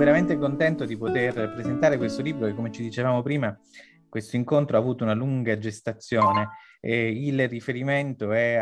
Veramente contento di poter presentare questo libro che, come ci dicevamo prima, questo incontro ha avuto una lunga gestazione. E il riferimento è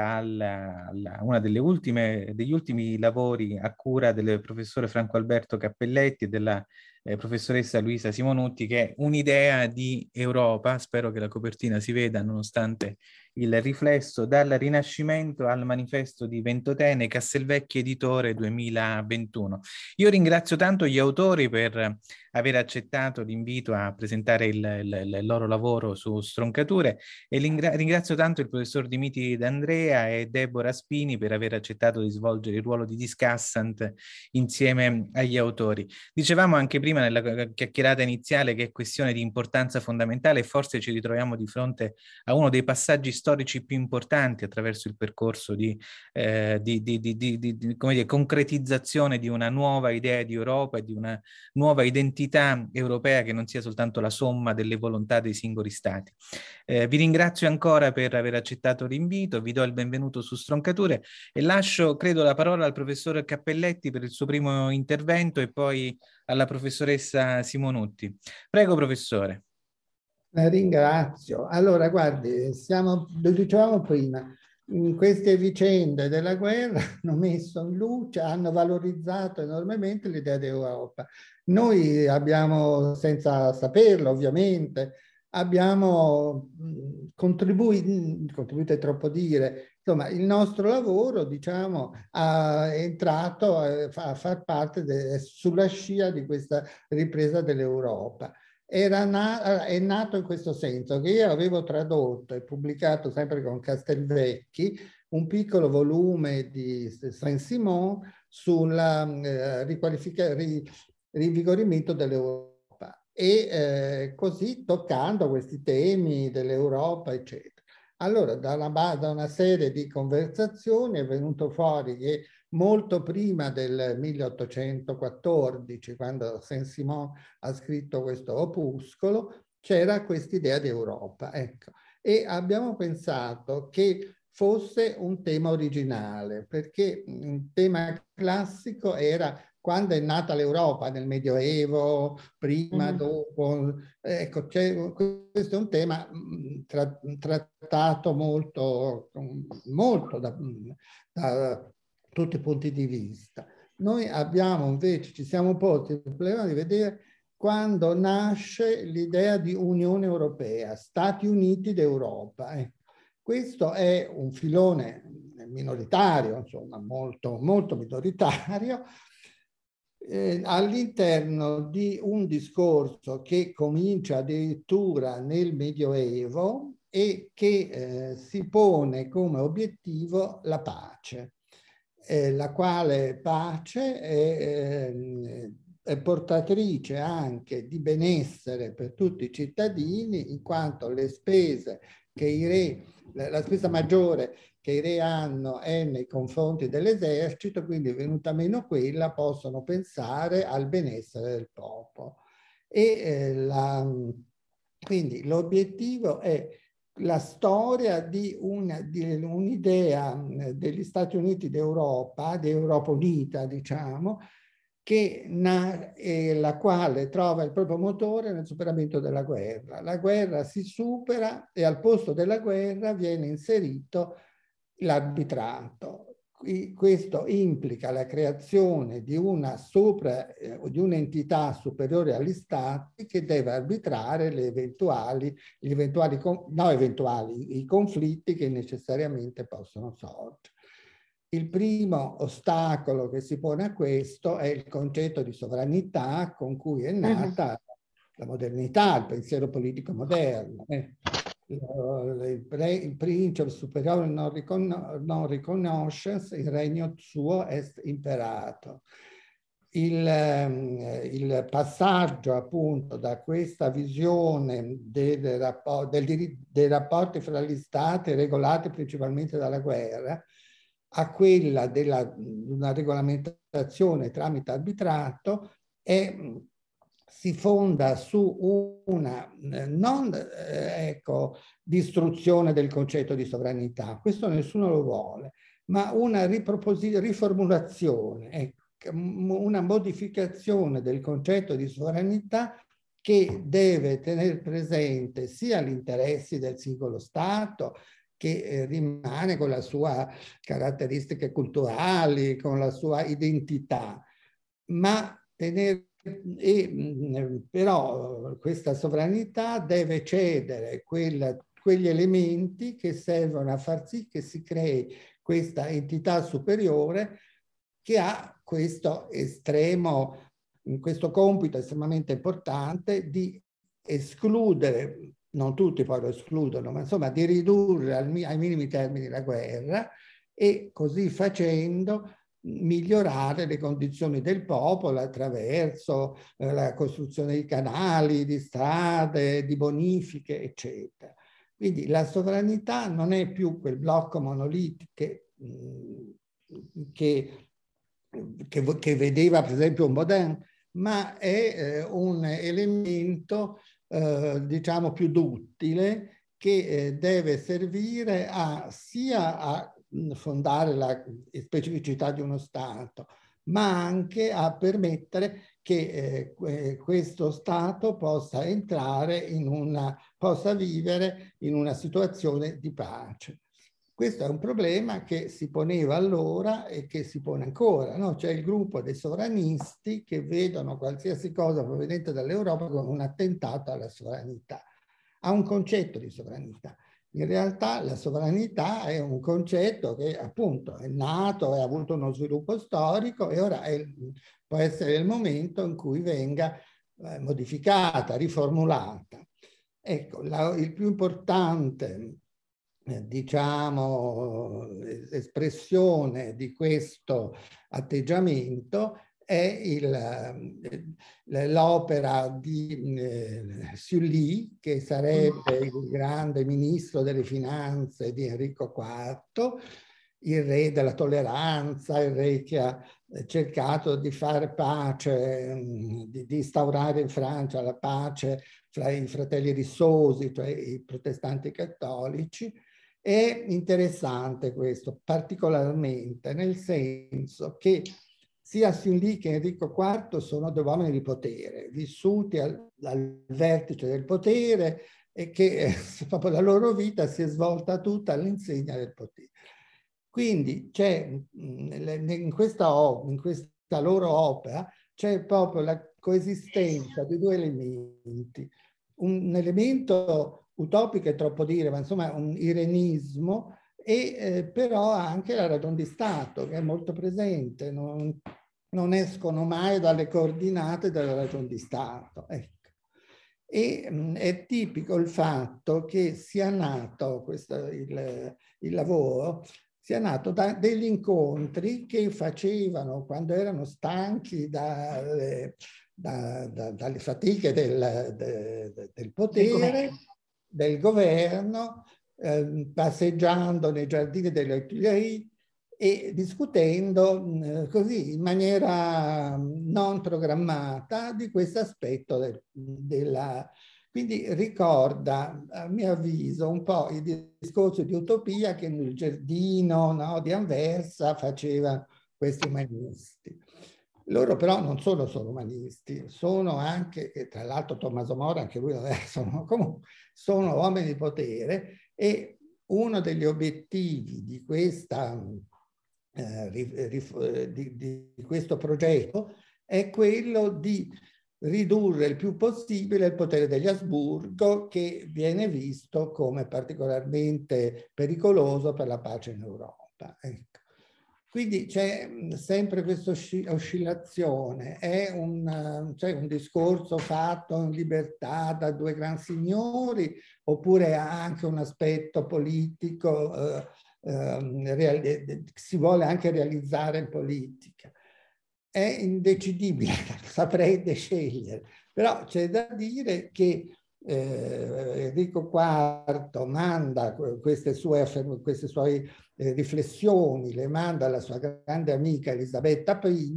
delle ultime, degli ultimi lavori a cura del professore Franco Alberto Cappelletti e della eh, professoressa Luisa Simonutti, che è un'idea di Europa, spero che la copertina si veda nonostante il riflesso, dal Rinascimento al manifesto di Ventotene, Castelvecchi Editore 2021. Io ringrazio tanto gli autori per aver accettato l'invito a presentare il, il, il loro lavoro su stroncature e ringrazio tanto il professor Dimiti D'Andrea e Deborah Spini per aver accettato di svolgere il ruolo di discussant insieme agli autori. Dicevamo anche prima nella chiacchierata iniziale che è questione di importanza fondamentale e forse ci ritroviamo di fronte a uno dei passaggi storici più importanti attraverso il percorso di, eh, di, di, di dire, concretizzazione di una nuova idea di Europa e di una nuova identità europea che non sia soltanto la somma delle volontà dei singoli stati. Eh, vi ringrazio ancora per aver accettato l'invito, vi do il benvenuto su Stroncature e lascio, credo, la parola al professor Cappelletti per il suo primo intervento e poi alla professoressa Simonutti. Prego, professore. Ringrazio. Allora, guardi, siamo, lo dicevamo prima, queste vicende della guerra hanno messo in luce, hanno valorizzato enormemente l'idea di Europa. Noi abbiamo, senza saperlo ovviamente, abbiamo contribuito, contribuito è troppo dire, insomma il nostro lavoro diciamo è entrato a, far parte de, sulla scia di questa ripresa dell'Europa. Na- è nato in questo senso che io avevo tradotto e pubblicato sempre con Castelvecchi un piccolo volume di Saint-Simon sulla eh, riqualifica- ri- rivigorimento dell'Europa e eh, così toccando questi temi dell'Europa, eccetera. Allora, da una, da una serie di conversazioni è venuto fuori che molto prima del 1814, quando Saint-Simon ha scritto questo opuscolo, c'era quest'idea di Europa. Ecco. E abbiamo pensato che fosse un tema originale, perché un tema classico era quando è nata l'Europa, nel Medioevo, prima, mm. dopo. Ecco, questo è un tema mm, tra, trattato molto, molto da, da tutti i punti di vista. Noi abbiamo invece, ci siamo posti il problema di vedere quando nasce l'idea di Unione Europea, Stati Uniti d'Europa. Eh. Questo è un filone minoritario, insomma, molto, molto minoritario, eh, all'interno di un discorso che comincia addirittura nel Medioevo e che eh, si pone come obiettivo la pace, eh, la quale pace è, ehm, è portatrice anche di benessere per tutti i cittadini, in quanto le spese che i re, la spesa maggiore che i re hanno è nei confronti dell'esercito, quindi venuta meno quella possono pensare al benessere del popolo. E eh, la, quindi l'obiettivo è la storia di, un'idea degli Stati Uniti d'Europa, di Europa Unita, diciamo, che na, la quale trova il proprio motore nel superamento della guerra. La guerra si supera e al posto della guerra viene inserito l'arbitrato. Questo implica la creazione di una sopra, eh, di un'entità superiore agli stati che deve arbitrare le eventuali, gli eventuali, no eventuali, i conflitti che necessariamente possono sorgere. Il primo ostacolo che si pone a questo è il concetto di sovranità con cui è nata uh-huh. la modernità, il pensiero politico moderno. Eh il, principe superiore non, ricon non riconosce il regno suo est imperato. Il, ehm, il, passaggio appunto da questa visione del rapport, del, dei rapporti fra gli stati regolati principalmente dalla guerra a quella della una regolamentazione tramite arbitrato è si fonda su una eh, non eh, ecco, distruzione del concetto di sovranità, questo nessuno lo vuole, ma una riformulazione, ecco, una modificazione del concetto di sovranità che deve tenere presente sia gli interessi del singolo Stato, che eh, rimane con le sue caratteristiche culturali, con la sua identità, ma tenere e, mm, però questa sovranità deve cedere quella, quegli elementi che servono a far sì che si crei questa entità superiore che ha questo estremo, questo compito estremamente importante di escludere, non tutti poi lo escludono, ma insomma di ridurre ai minimi termini la guerra e così facendo migliorare le condizioni del popolo attraverso eh, la costruzione di canali, di strade, di bonifiche, eccetera. Quindi la sovranità non è più quel blocco monolitico che, mm, che, che, che vedeva per esempio un Baudin, ma è eh, un elemento eh, diciamo più duttile che eh, deve servire a, sia a fondare la specificità di uno Stato, ma anche a permettere che eh, questo Stato possa entrare in una, possa vivere in una situazione di pace. Questo è un problema che si poneva allora e che si pone ancora. No? C'è il gruppo dei sovranisti che vedono qualsiasi cosa proveniente dall'Europa come un attentato alla sovranità, a un concetto di sovranità. In realtà la sovranità è un concetto che appunto è nato e ha avuto uno sviluppo storico e ora è, può essere il momento in cui venga eh, modificata, riformulata. Ecco, la, il più importante, eh, diciamo, espressione di questo atteggiamento è l'opera di eh, Sully, che sarebbe il grande ministro delle finanze di Enrico IV, il re della tolleranza, il re che ha cercato di fare pace, mm, di, di instaurare in Francia la pace fra i fratelli rissosi, cioè i protestanti cattolici. È interessante questo particolarmente nel senso che sia Sinlì che Enrico IV sono due uomini di potere, vissuti al, al vertice del potere e che eh, proprio la loro vita si è svolta tutta all'insegna del potere. Quindi c'è mm, in questa, in questa loro opera c'è proprio la coesistenza di due elementi. Un elemento utopico è troppo dire, ma insomma un irenismo e eh, però anche la ragione di Stato che è molto presente, non, non escono mai dalle coordinate della ragione di Stato. Ecco. E mh, è tipico il fatto che sia nato questo, il, il lavoro, sia nato da degli incontri che facevano quando erano stanchi da, da, da, dalle fatiche del, de, del potere, del governo, eh, passeggiando nei giardini delle Tuileries e discutendo mh, così in maniera non programmata di questo aspetto del, della, quindi ricorda, a mio avviso, un po' il discorso di utopia che nel giardino no, di Anversa faceva questi umanisti. Loro però non sono solo umanisti, sono anche, e tra l'altro Tommaso Moro, anche lui sono, comunque, sono uomini di potere e uno degli obiettivi di, questa, eh, di, di questo progetto è quello di ridurre il più possibile il potere degli Asburgo che viene visto come particolarmente pericoloso per la pace in Europa. Ecco. Quindi c'è sempre questa oscillazione, è un, cioè un, discorso fatto in libertà da due gran signori oppure ha anche un aspetto politico, eh, eh, si vuole anche realizzare in politica. È indecidibile, saprei scegliere, però c'è da dire che eh, Enrico IV manda queste sue, queste sue eh, riflessioni, le manda alla sua grande amica Elisabetta I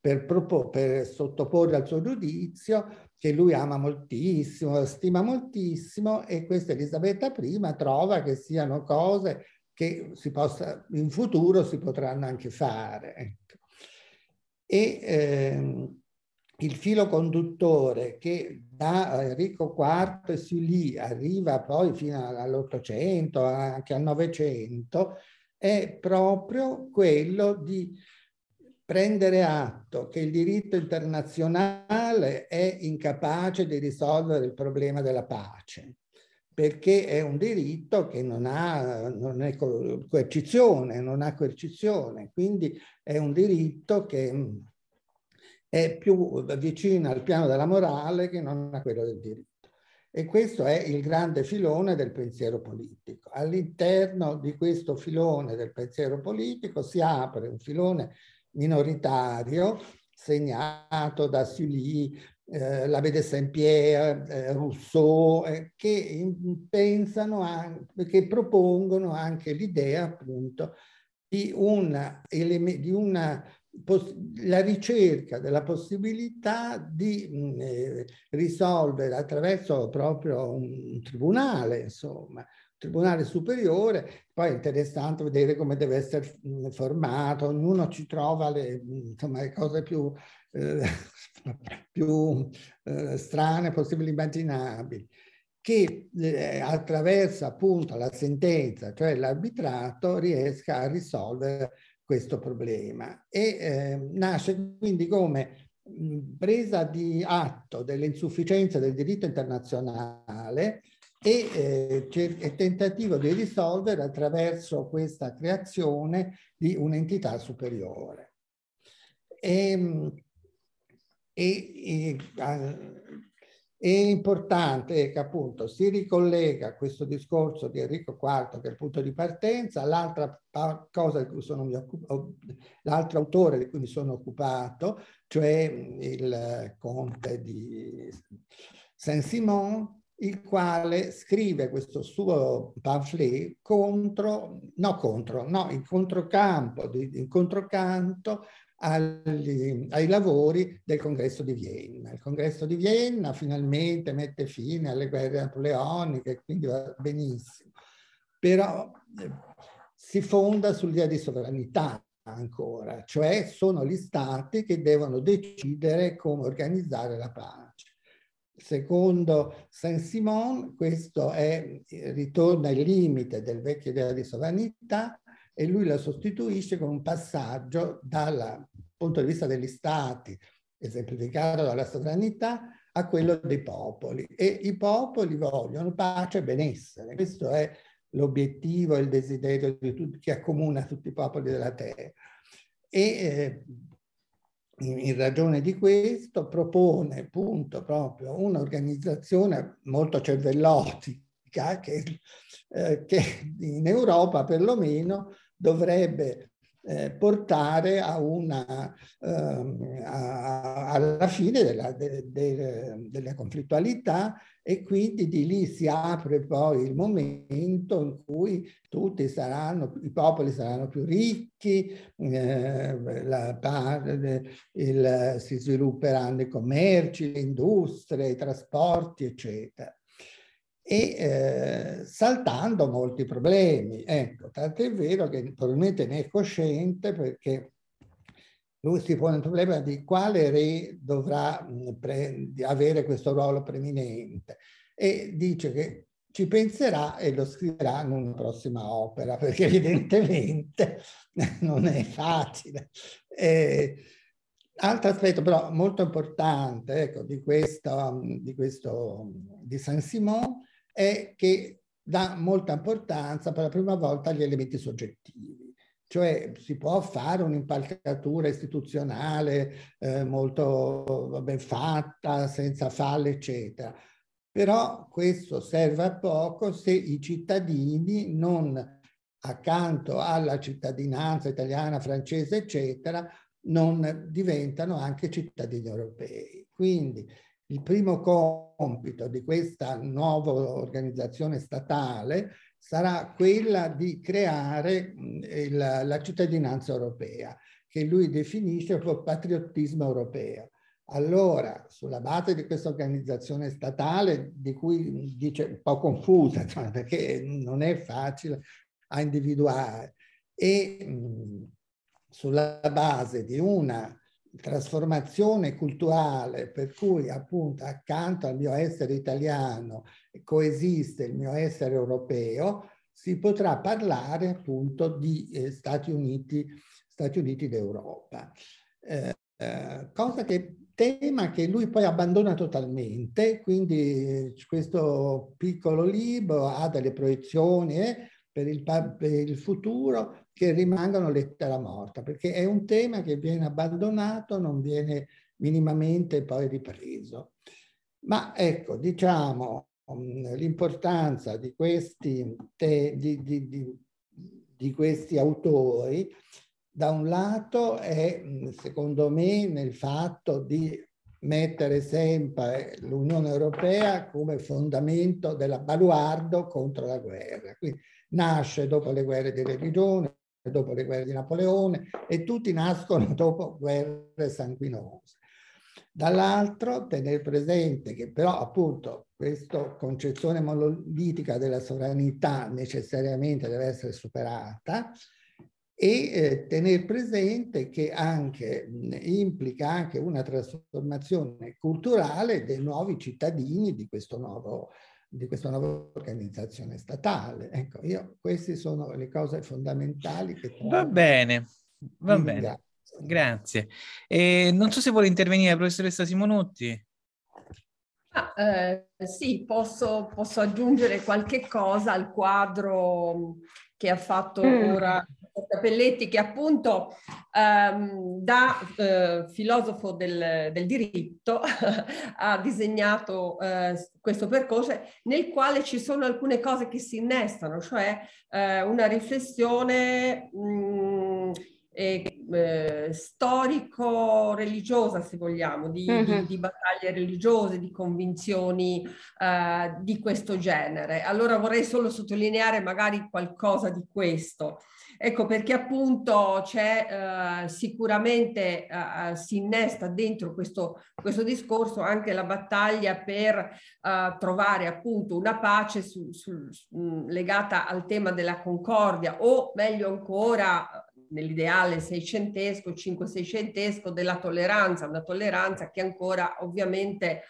per, per sottoporre al suo giudizio che lui ama moltissimo, stima moltissimo e questa Elisabetta I trova che siano cose che si possa, in futuro si potranno anche fare. Ecco e ehm, il filo conduttore che da Enrico IV e Sully arriva poi fino all'Ottocento, anche al Novecento, è proprio quello di prendere atto che il diritto internazionale è incapace di risolvere il problema della pace, perché è un diritto che non ha non è coercizione, non ha coercizione, quindi è un diritto che mm, è più vicino al piano della morale che non a quello del diritto. E questo è il grande filone del pensiero politico. All'interno di questo filone del pensiero politico si apre un filone minoritario segnato da Sully, eh, la Vede Saint-Pierre, eh, Rousseau, eh, che pensano, anche, che propongono anche l'idea appunto di una, di una la ricerca della possibilità di mh, eh, risolvere attraverso proprio un tribunale, insomma, un tribunale superiore, poi è interessante vedere come deve essere mh, formato, ognuno ci trova le, insomma, le cose più, eh, più eh, strane possibili immaginabili che eh, attraverso appunto la sentenza, cioè l'arbitrato, riesca a risolvere questo problema. E eh, nasce quindi come presa di atto dell'insufficienza del diritto internazionale e, eh, tentativo di risolvere attraverso questa creazione di un'entità superiore. E, e, e è importante che appunto si ricollega questo discorso di Enrico IV che è il punto di partenza, l'altra cosa di cui sono l'altro autore di cui mi sono occupato, cioè il conte di Saint-Simon, il quale scrive questo suo pamphlet contro, no contro, no, in controcampo, in controcanto agli, ai lavori del congresso di Vienna. Il congresso di Vienna finalmente mette fine alle guerre napoleoniche, quindi va benissimo, però eh, si fonda sull'idea di sovranità ancora, cioè sono gli stati che devono decidere come organizzare la pace. Secondo Saint-Simon questo è, ritorna al limite del vecchio idea di sovranità e lui la sostituisce con un passaggio dal punto di vista degli stati, esemplificato dalla sovranità, a quello dei popoli. E i popoli vogliono pace e benessere. Questo è l'obiettivo e il desiderio di tutti, che accomuna tutti i popoli della terra. E eh, in, ragione di questo propone appunto proprio un'organizzazione molto cervellotica che, eh, che in Europa perlomeno dovrebbe eh, portare a una, eh, a, alla fine della, de, de, della conflittualità e quindi di lì si apre poi il momento in cui tutti saranno, i popoli saranno più ricchi, eh, la, il, si svilupperanno i commerci, le industrie, i trasporti, eccetera e eh, saltando molti problemi. Ecco, è vero che probabilmente ne è cosciente perché lui si pone il problema di quale re dovrà mh, avere questo ruolo preminente e dice che ci penserà e lo scriverà in una prossima opera, perché evidentemente non è facile. Eh, altro aspetto però molto importante ecco, di, questo, di, questo, di Saint-Simon è che dà molta importanza per la prima volta agli elementi soggettivi. Cioè si può fare un'impalcatura istituzionale eh, molto ben fatta, senza falle, eccetera. Però questo serve a poco se i cittadini non accanto alla cittadinanza italiana, francese, eccetera, non diventano anche cittadini europei. Quindi il primo compito di questa nuova organizzazione statale sarà quella di creare il, la cittadinanza europea, che lui definisce patriottismo europeo. Allora, sulla base di questa organizzazione statale, di cui dice un po' confusa, cioè, perché non è facile a individuare, e mh, sulla base di una trasformazione culturale per cui appunto accanto al mio essere italiano coesiste il mio essere europeo, si potrà parlare appunto di eh, Stati Uniti, Stati Uniti d'Europa. Eh, eh, cosa che tema che lui poi abbandona totalmente, quindi eh, questo piccolo libro ha delle proiezioni eh, per, il, per il futuro che rimangano lettera morta, perché è un tema che viene abbandonato, non viene minimamente poi ripreso. Ma ecco, diciamo, mm, l'importanza di questi, te, di, di, di, di questi autori, da un lato è, mm, secondo me, nel fatto di mettere sempre l'Unione Europea come fondamento della baluardo contro la guerra. Quindi nasce dopo le guerre di religione, dopo le guerre di Napoleone e tutti nascono dopo guerre sanguinose. Dall'altro tenere presente che però appunto questa concezione monolitica della sovranità necessariamente deve essere superata e eh, tenere presente che anche mh, implica anche una trasformazione culturale dei nuovi cittadini di questo nuovo di questa nuova organizzazione statale. Ecco, io, queste sono le cose fondamentali che. Va bene, va bene. Grazie. E non so se vuole intervenire, professoressa Simonotti. Ah, eh, sì, posso, posso, aggiungere qualche cosa al quadro che ha fatto mm. ora Capelletti che appunto ehm, da eh, filosofo del, del diritto ha disegnato eh, questo percorso nel quale ci sono alcune cose che si innestano, cioè eh, una riflessione mh, mm, eh, storico-religiosa, se vogliamo, di, mm-hmm. di, di, battaglie religiose, di convinzioni eh, di questo genere. Allora vorrei solo sottolineare magari qualcosa di questo. Ecco perché appunto c'è eh, sicuramente eh, si innesta dentro questo, questo, discorso anche la battaglia per eh, trovare appunto una pace su, su, su, legata al tema della concordia o meglio ancora nell'ideale seicentesco, cinque-seicentesco della tolleranza, una tolleranza che ancora ovviamente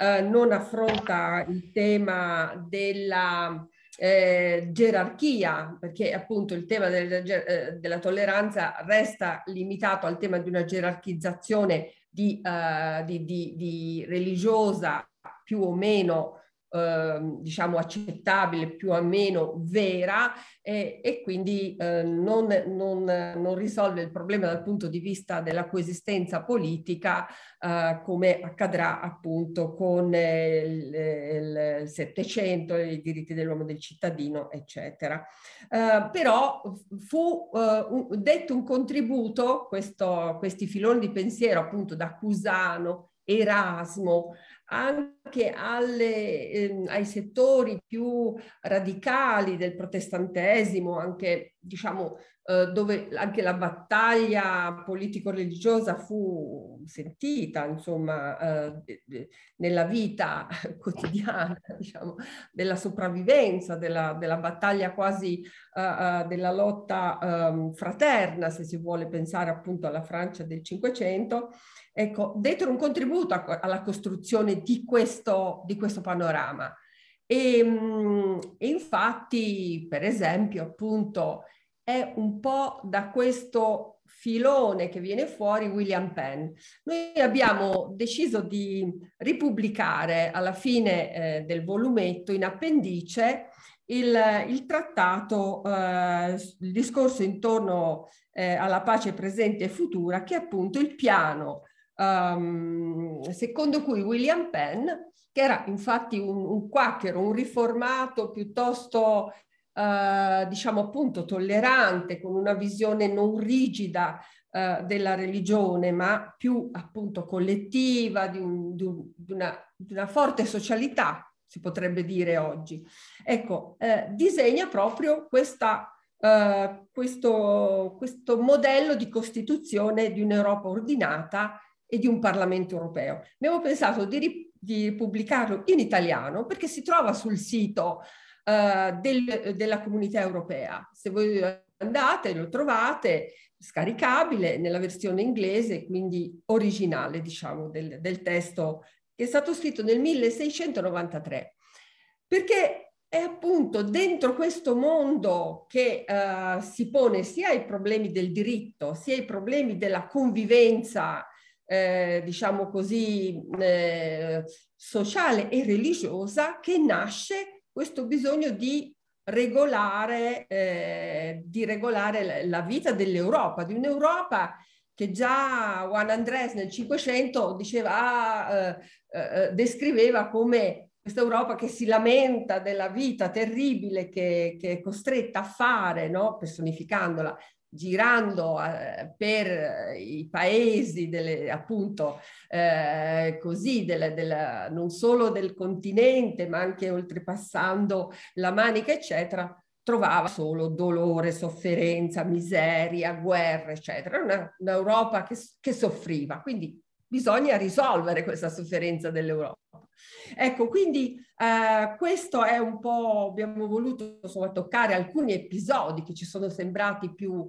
eh, non affronta il tema della eh, gerarchia, perché appunto il tema del, eh, della tolleranza resta limitato al tema di una gerarchizzazione di, uh, di, di, di religiosa più o meno eh, diciamo accettabile, più o meno vera e, e quindi eh, non, non, non, risolve il problema dal punto di vista della coesistenza politica eh, come accadrà appunto con il, il Settecento, i diritti dell'uomo e del cittadino, eccetera. Eh, però fu eh, un, detto un contributo, questo, questi filoni di pensiero appunto da Cusano, Erasmo, anche alle, eh, ai settori più radicali del protestantesimo, anche diciamo eh, dove anche la battaglia politico-religiosa fu sentita, insomma, eh, nella vita quotidiana, diciamo, della sopravvivenza, della, della battaglia quasi uh, della lotta um, fraterna, se si vuole pensare appunto alla Francia del Cinquecento, ecco, dettero un contributo a, alla costruzione di questo, di questo panorama. E, mm, e, infatti, per esempio, appunto, è un po' da questo filone che viene fuori William Penn. Noi abbiamo deciso di ripubblicare alla fine eh, del volumetto in appendice il, il trattato, eh, il discorso intorno eh, alla pace presente e futura, che è appunto il piano um, secondo cui William Penn, che era infatti un, un quacchero, un riformato piuttosto Uh, diciamo appunto tollerante, con una visione non rigida uh, della religione, ma più appunto collettiva, di, un, di, un, di, una, di, una, forte socialità, si potrebbe dire oggi. Ecco, eh, disegna proprio questa, uh, questo, questo modello di costituzione di un'Europa ordinata e di un Parlamento europeo. Abbiamo pensato di, di pubblicarlo in italiano perché si trova sul sito uh, del, della comunità europea. Se voi andate lo trovate scaricabile nella versione inglese, quindi originale, diciamo, del, del testo che è stato scritto nel 1693. Perché è appunto dentro questo mondo che uh, si pone sia i problemi del diritto, sia i problemi della convivenza eh, diciamo così, eh, sociale e religiosa che nasce questo bisogno di regolare, eh, di regolare la vita dell'Europa, di un'Europa che già Juan Andrés nel Cinquecento diceva, ah, eh, eh, descriveva come questa Europa che si lamenta della vita terribile che, che è costretta a fare, no? personificandola, girando eh, per i paesi delle, appunto eh, così della, della, non solo del continente ma anche oltrepassando la manica eccetera trovava solo dolore, sofferenza, miseria, guerra eccetera, una, un'Europa che, che soffriva quindi bisogna risolvere questa sofferenza dell'Europa. Ecco, quindi eh, questo è un po', abbiamo voluto insomma, toccare alcuni episodi che ci sono sembrati più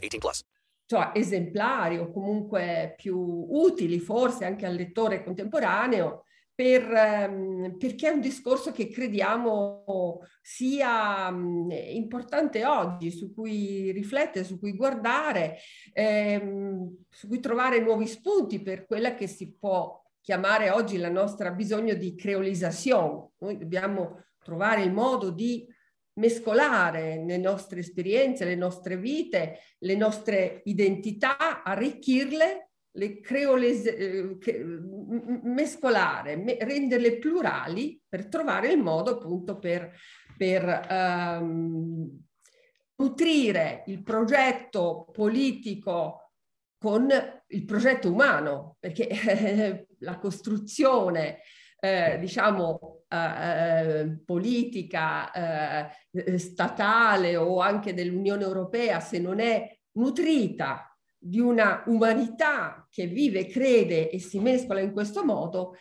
18 plus. Cioè, esemplari o comunque più utili forse anche al lettore contemporaneo per, ehm, perché è un discorso che crediamo sia importante oggi, su cui riflettere, su cui guardare, ehm, su cui trovare nuovi spunti per quella che si può chiamare oggi la nostra bisogno di creolizzazione. Noi dobbiamo trovare il modo di mescolare le nostre esperienze, le nostre vite, le nostre identità, arricchirle le creolese, eh, mescolare, me, renderle plurali per trovare il modo appunto per, per um, nutrire il progetto politico con il progetto umano, perché eh, la costruzione, eh, diciamo, eh, politica, eh, statale o anche dell'Unione Europea, se non è nutrita di una umanità che vive, crede e si mescola in questo modo,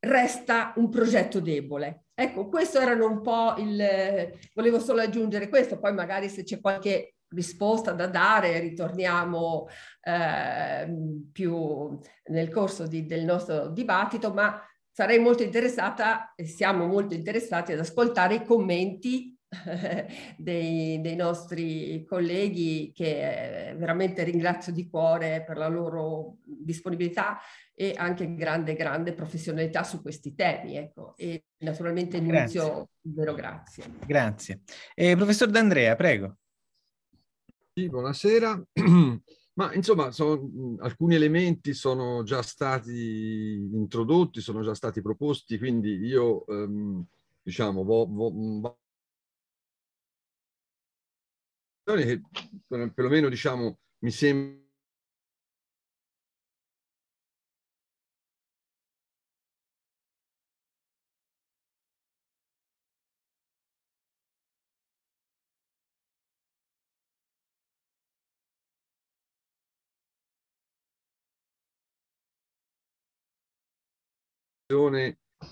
resta un progetto debole. Ecco, questo erano un po' il... volevo solo aggiungere questo, poi magari se c'è qualche risposta da dare ritorniamo eh, più nel corso di, del nostro dibattito, ma sarei molto interessata e siamo molto interessati ad ascoltare i commenti dei, dei, nostri colleghi che veramente ringrazio di cuore per la loro disponibilità e anche grande, grande professionalità su questi temi. Ecco. E naturalmente inizio vero grazie. Grazie. Eh, professor D'Andrea, prego. Sì, buonasera. Ma insomma, sono, alcuni elementi sono già stati introdotti, sono già stati proposti, quindi io ehm, diciamo, vo, vo, che perlomeno diciamo, mi sembra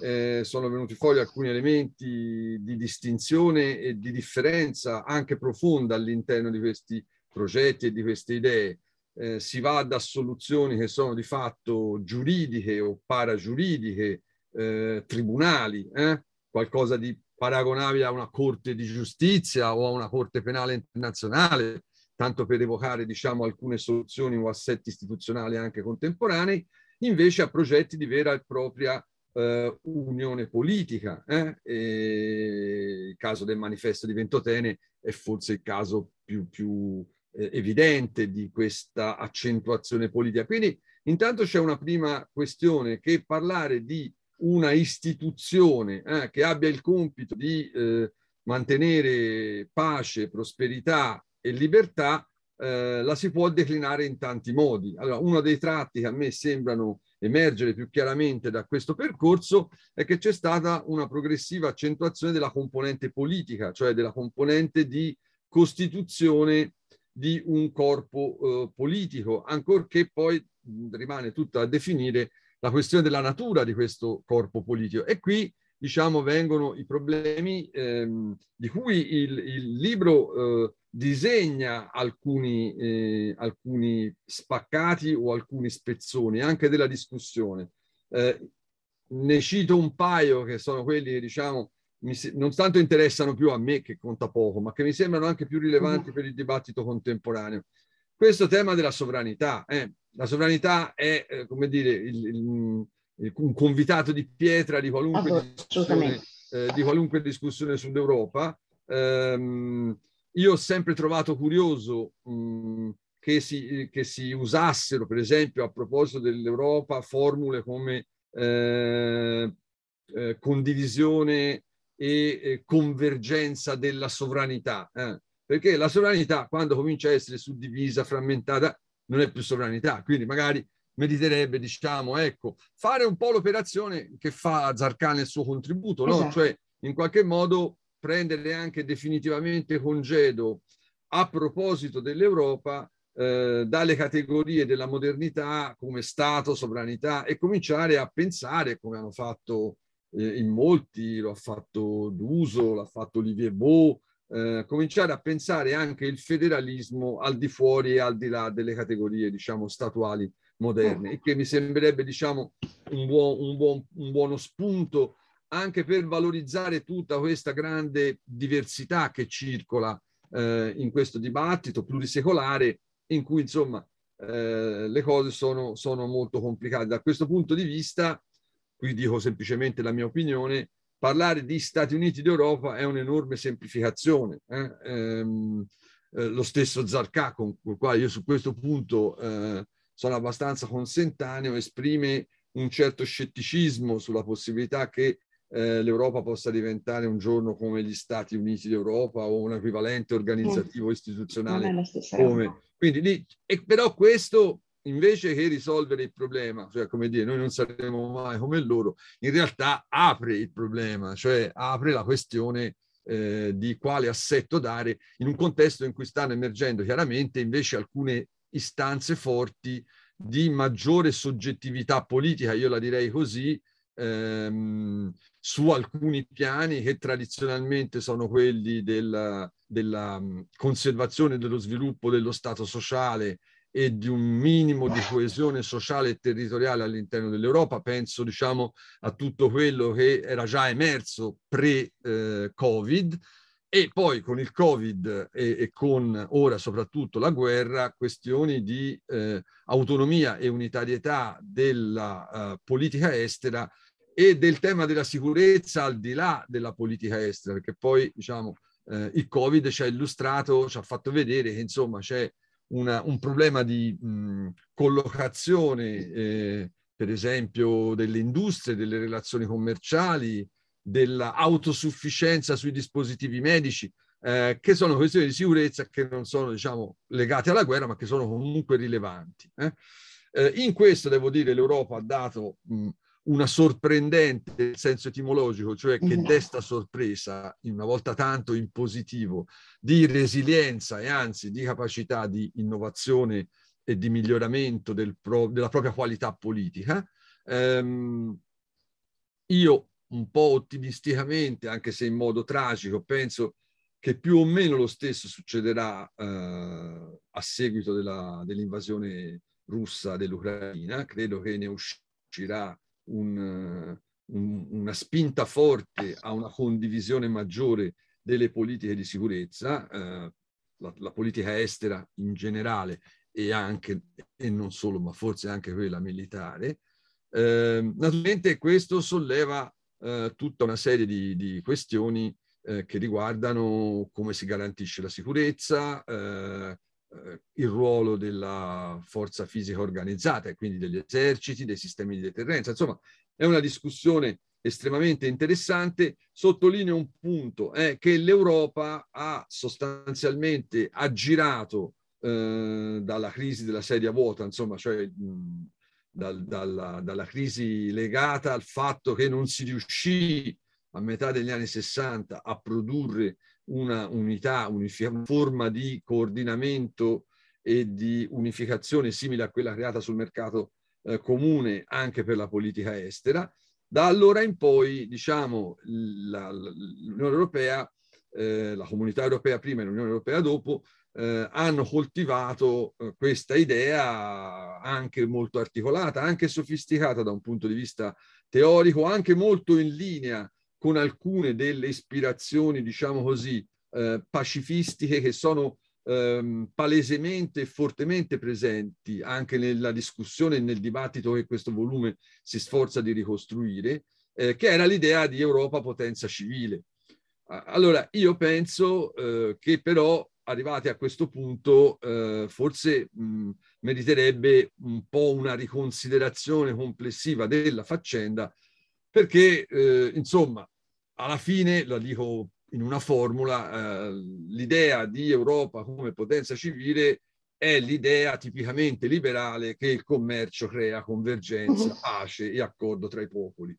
eh, sono venuti fuori alcuni elementi di distinzione e di differenza anche profonda all'interno di questi progetti e di queste idee. Eh, si va da soluzioni che sono di fatto giuridiche o paragiuridiche, eh, tribunali, eh, qualcosa di paragonabile a una corte di giustizia o a una corte penale internazionale, tanto per evocare diciamo, alcune soluzioni o assetti istituzionali anche contemporanei, invece a progetti di vera e propria eh, unione politica. Eh? il caso del manifesto di Ventotene è forse il caso più, più eh, evidente di questa accentuazione politica. Quindi intanto c'è una prima questione che parlare di una istituzione eh, che abbia il compito di eh, mantenere pace, prosperità e libertà eh, la si può declinare in tanti modi. Allora, uno dei tratti che a me sembrano emergere più chiaramente da questo percorso è che c'è stata una progressiva accentuazione della componente politica, cioè della componente di costituzione di un corpo eh, politico, ancorché poi rimane tutta a definire la questione della natura di questo corpo politico. E qui diciamo, vengono i problemi ehm, di cui il, il libro eh, disegna alcuni, eh, alcuni spaccati o alcuni spezzoni anche della discussione. Eh, ne cito un paio che sono quelli che diciamo mi, non tanto interessano più a me che conta poco, ma che mi sembrano anche più rilevanti mm-hmm. per il dibattito contemporaneo. Questo tema della sovranità. Eh. La sovranità è, eh, come dire, il, il, il, un convitato di pietra di qualunque, discussione, eh, di qualunque discussione sull'Europa. Um, io ho sempre trovato curioso mh, che, si, che, si, usassero, per esempio, a proposito dell'Europa, formule come eh, eh, condivisione e eh, convergenza della sovranità. Eh. Perché la sovranità, quando comincia a essere suddivisa, frammentata, non è più sovranità. Quindi magari meriterebbe, diciamo, ecco, fare un po' l'operazione che fa Zarcan nel suo contributo, no? Esatto. Cioè, in qualche modo prendere anche definitivamente congedo a proposito dell'Europa eh, dalle categorie della modernità come Stato, sovranità e cominciare a pensare come hanno fatto eh, in molti, lo ha fatto D'Uso, l'ha fatto Olivier Beau, eh, cominciare a pensare anche il federalismo al di fuori e al di là delle categorie diciamo statuali moderne e che mi sembrerebbe diciamo un, buon, un, buon, un buono spunto anche per valorizzare tutta questa grande diversità che circola eh, in questo dibattito plurisecolare in cui insomma eh, le cose sono, sono molto complicate. Da questo punto di vista, qui dico semplicemente la mia opinione, parlare di Stati Uniti d'Europa è un'enorme semplificazione. Eh? Ehm, eh, lo stesso Zarca, con il quale io su questo punto eh, sono abbastanza consentaneo, esprime un certo scetticismo sulla possibilità che eh, l'Europa possa diventare un giorno come gli Stati Uniti d'Europa o un equivalente organizzativo eh, istituzionale. Come... Quindi lì, e però questo invece che risolvere il problema, cioè come dire, noi non saremo mai come loro, in realtà apre il problema, cioè apre la questione eh, di quale assetto dare in un contesto in cui stanno emergendo chiaramente invece alcune istanze forti di maggiore soggettività politica, io la direi così, ehm, su alcuni piani che tradizionalmente sono quelli della, della mm, conservazione dello sviluppo dello Stato sociale e di un minimo di coesione sociale e territoriale all'interno dell'Europa. Penso diciamo, a tutto quello che era già emerso pre-Covid. Eh, e poi con il Covid e, e, con ora soprattutto la guerra, questioni di eh, autonomia e unitarietà della uh, politica estera e del tema della sicurezza al di là della politica estera, perché poi diciamo eh, il Covid ci ha illustrato, ci ha fatto vedere che insomma c'è una, un problema di mh, collocazione, eh, per esempio, delle industrie, delle relazioni commerciali, dell'autosufficienza sui dispositivi medici, eh, che sono questioni di sicurezza che non sono diciamo, legate alla guerra, ma che sono comunque rilevanti. Eh. Eh, in questo, devo dire, l'Europa ha dato mh, una sorprendente nel senso etimologico, cioè che mm-hmm. desta sorpresa, una volta tanto in positivo, di resilienza e anzi di capacità di innovazione e di miglioramento del pro, della propria qualità politica. Ehm, io un po' ottimisticamente, anche se in modo tragico, penso che più o meno lo stesso succederà eh, a seguito della, dell'invasione russa dell'Ucraina. Credo che ne uscirà un, un, una spinta forte a una condivisione maggiore delle politiche di sicurezza, eh, la, la, politica estera in generale e anche, e non solo, ma forse anche quella militare. Eh, naturalmente questo solleva eh, tutta una serie di, di questioni eh, che riguardano come si garantisce la sicurezza, eh, eh, il ruolo della forza fisica organizzata e quindi degli eserciti, dei sistemi di deterrenza. Insomma, è una discussione estremamente interessante. Sottolineo un punto, è che l'Europa ha sostanzialmente aggirato eh, dalla crisi della sedia vuota, insomma, cioè mh, dal, dalla, dalla crisi legata al fatto che non si riuscì a metà degli anni 60 a produrre una unità, una forma di coordinamento e di unificazione simile a quella creata sul mercato eh, comune anche per la politica estera. Da allora in poi, diciamo, l'Unione Europea, eh, la comunità europea prima e l'Unione Europea dopo, eh, hanno coltivato eh, questa idea anche molto articolata, anche sofisticata da un punto di vista teorico, anche molto in linea con alcune delle ispirazioni, diciamo così, eh, pacifistiche che sono ehm, palesemente e fortemente presenti anche nella discussione e nel dibattito che questo volume si sforza di ricostruire, eh, che era l'idea di Europa potenza civile. Allora, io penso che però arrivati a questo punto eh, forse mh, meriterebbe un po' una riconsiderazione complessiva della faccenda perché eh, insomma alla fine, la dico in una formula, eh, l'idea di Europa come potenza civile è l'idea tipicamente liberale che il commercio crea convergenza, uh-huh. pace e accordo tra i popoli.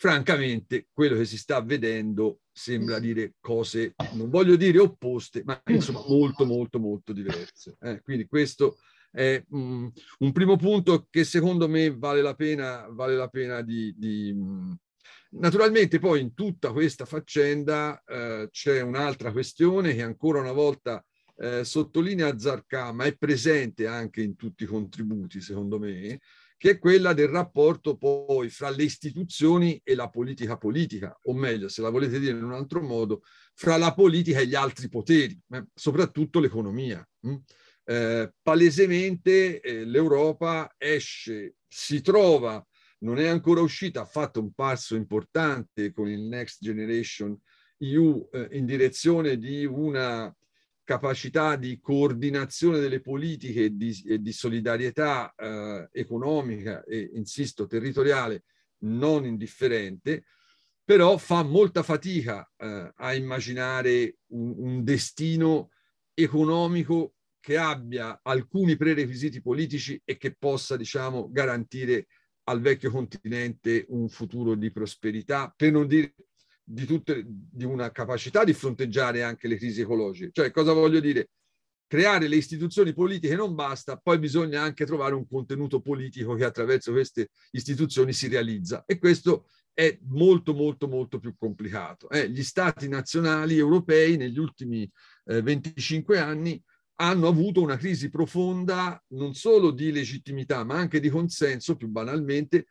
Francamente, quello che si sta vedendo sembra dire cose, non voglio dire opposte, ma insomma molto, molto, molto diverse. Eh, quindi questo è um, un primo punto che secondo me vale la pena, vale la pena di, di, Naturalmente poi in tutta questa faccenda eh, c'è un'altra questione che ancora una volta eh, sottolinea Zarca, ma è presente anche in tutti i contributi, secondo me, che è quella del rapporto poi fra le istituzioni e la politica politica, o meglio, se la volete dire in un altro modo, fra la politica e gli altri poteri, soprattutto l'economia. Mm? Eh, palesemente eh, l'Europa esce, si trova, non è ancora uscita, ha fatto un passo importante con il Next Generation EU eh, in direzione di una capacità di coordinazione delle politiche e di, di solidarietà eh, economica e, insisto, territoriale non indifferente, però fa molta fatica eh, a immaginare un, un, destino economico che abbia alcuni prerequisiti politici e che possa, diciamo, garantire al vecchio continente un futuro di prosperità, per non dire di, tutte, di una capacità di fronteggiare anche le crisi ecologiche. Cioè, cosa voglio dire? Creare le istituzioni politiche non basta, poi bisogna anche trovare un contenuto politico che attraverso queste istituzioni si realizza. E questo è molto, molto, molto più complicato. Eh, gli stati nazionali europei negli ultimi eh, 25 anni hanno avuto una crisi profonda non solo di legittimità, ma anche di consenso, più banalmente,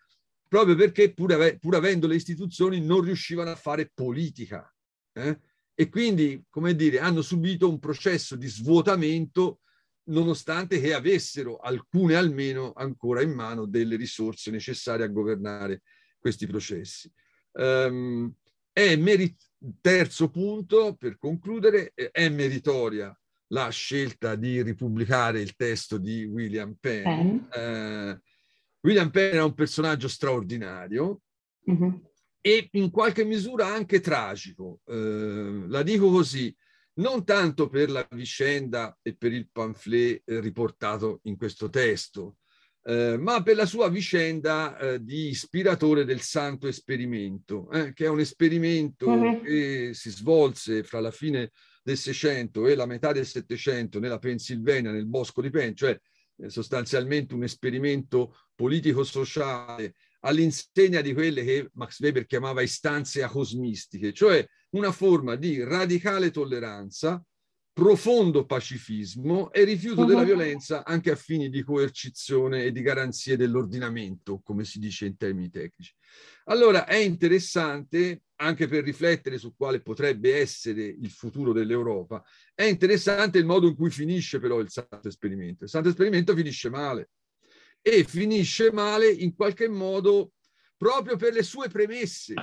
proprio perché pur, ave- pur avendo le istituzioni non riuscivano a fare politica. Eh? E quindi, come dire, hanno subito un processo di svuotamento nonostante che avessero alcune almeno ancora in mano delle risorse necessarie a governare questi processi. Um, è merit- terzo punto, per concludere, è meritoria la scelta di ripubblicare il testo di William Penn. Eh, William Penn era un personaggio straordinario mm-hmm. e in qualche misura anche tragico. Eh, la dico così, non tanto per la vicenda e per il pamphlet eh, riportato in questo testo, eh, ma per la sua vicenda eh, di ispiratore del Santo Esperimento, eh, che è un esperimento mm-hmm. che si svolse fra la fine del Seicento e la metà del Settecento nella Pennsylvania, nel bosco di Penn, cioè sostanzialmente un esperimento politico-sociale all'insegna di quelle che Max Weber chiamava istanze acosmistiche, cioè una forma di radicale tolleranza, profondo pacifismo e rifiuto della mhm. violenza anche a fini di coercizione e di garanzie dell'ordinamento, come si dice in termini tecnici. Allora è interessante anche per riflettere su quale potrebbe essere il futuro dell'Europa, è interessante il modo in cui finisce però il santo esperimento. Il santo esperimento finisce male e finisce male in qualche modo proprio per le sue premesse,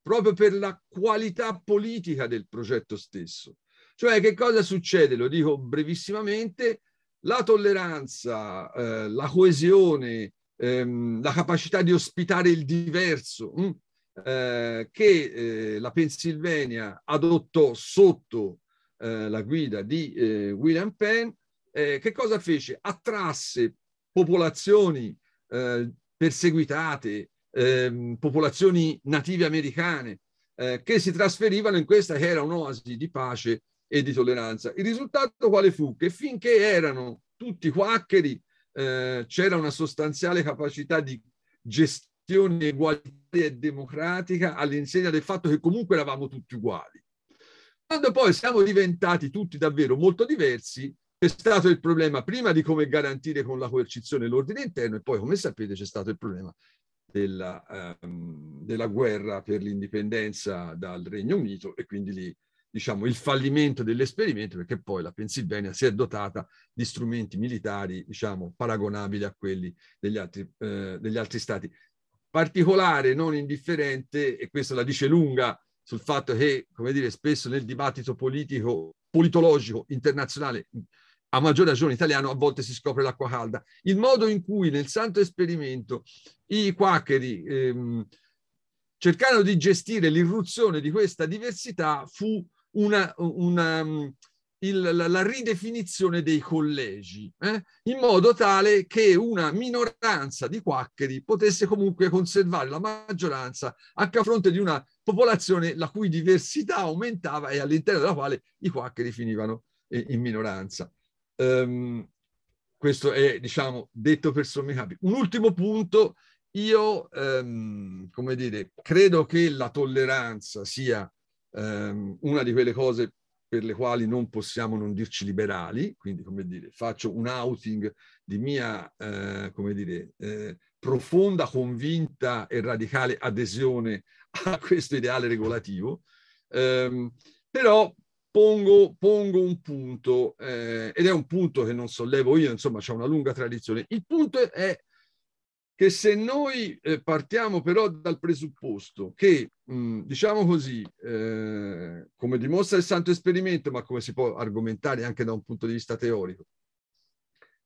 proprio per la qualità politica del progetto stesso. Cioè che cosa succede? Lo dico brevissimamente, la tolleranza, eh, la coesione, ehm, la capacità di ospitare il diverso, mh, hm, eh, che eh, la Pennsylvania adottò sotto eh, la guida di eh, William Penn, eh, che cosa fece? Attrasse popolazioni eh, perseguitate, ehm, popolazioni native americane, che si trasferivano in questa che era un'oasi di pace e di tolleranza. Il risultato quale fu? Che finché erano tutti quaccheri, c'era una sostanziale capacità di gestione egualitaria e democratica all'insegna del fatto che comunque eravamo tutti uguali. Quando poi siamo diventati tutti davvero molto diversi, c'è stato il problema prima di come garantire con la coercizione l'ordine interno e poi, come sapete, c'è stato il problema della, um, della guerra per l'indipendenza dal Regno Unito e quindi lì diciamo, il fallimento dell'esperimento perché poi la Pennsylvania si è dotata di strumenti militari diciamo, paragonabili a quelli degli altri, eh, degli altri stati particolare, non indifferente, e questo la dice lunga sul fatto che, come dire, spesso nel dibattito politico, politologico internazionale, a maggior ragione italiano, a volte si scopre l'acqua calda. Il modo in cui nel santo esperimento i quaccheri ehm, cercarono di gestire l'irruzione di questa diversità fu una, una, il, la, la, ridefinizione dei collegi, eh? in modo tale che una minoranza di quaccheri potesse comunque conservare la maggioranza a fronte di una popolazione la cui diversità aumentava e all'interno della quale i quaccheri finivano eh, in minoranza. Um, questo è, diciamo, detto per sommi capi. Un ultimo punto, io, um, come dire, credo che la tolleranza sia um, una di quelle cose per le quali non possiamo non dirci liberali, quindi come dire, faccio un outing di mia, eh, come dire, eh, profonda, convinta e radicale adesione a questo ideale regolativo, ehm, però pongo, pongo un punto, eh, ed è un punto che non sollevo io, insomma c'è una lunga tradizione. Il punto è che se noi eh, partiamo però dal presupposto che, mh, diciamo così, eh, come dimostra il santo esperimento, ma come si può argomentare anche da un punto di vista teorico,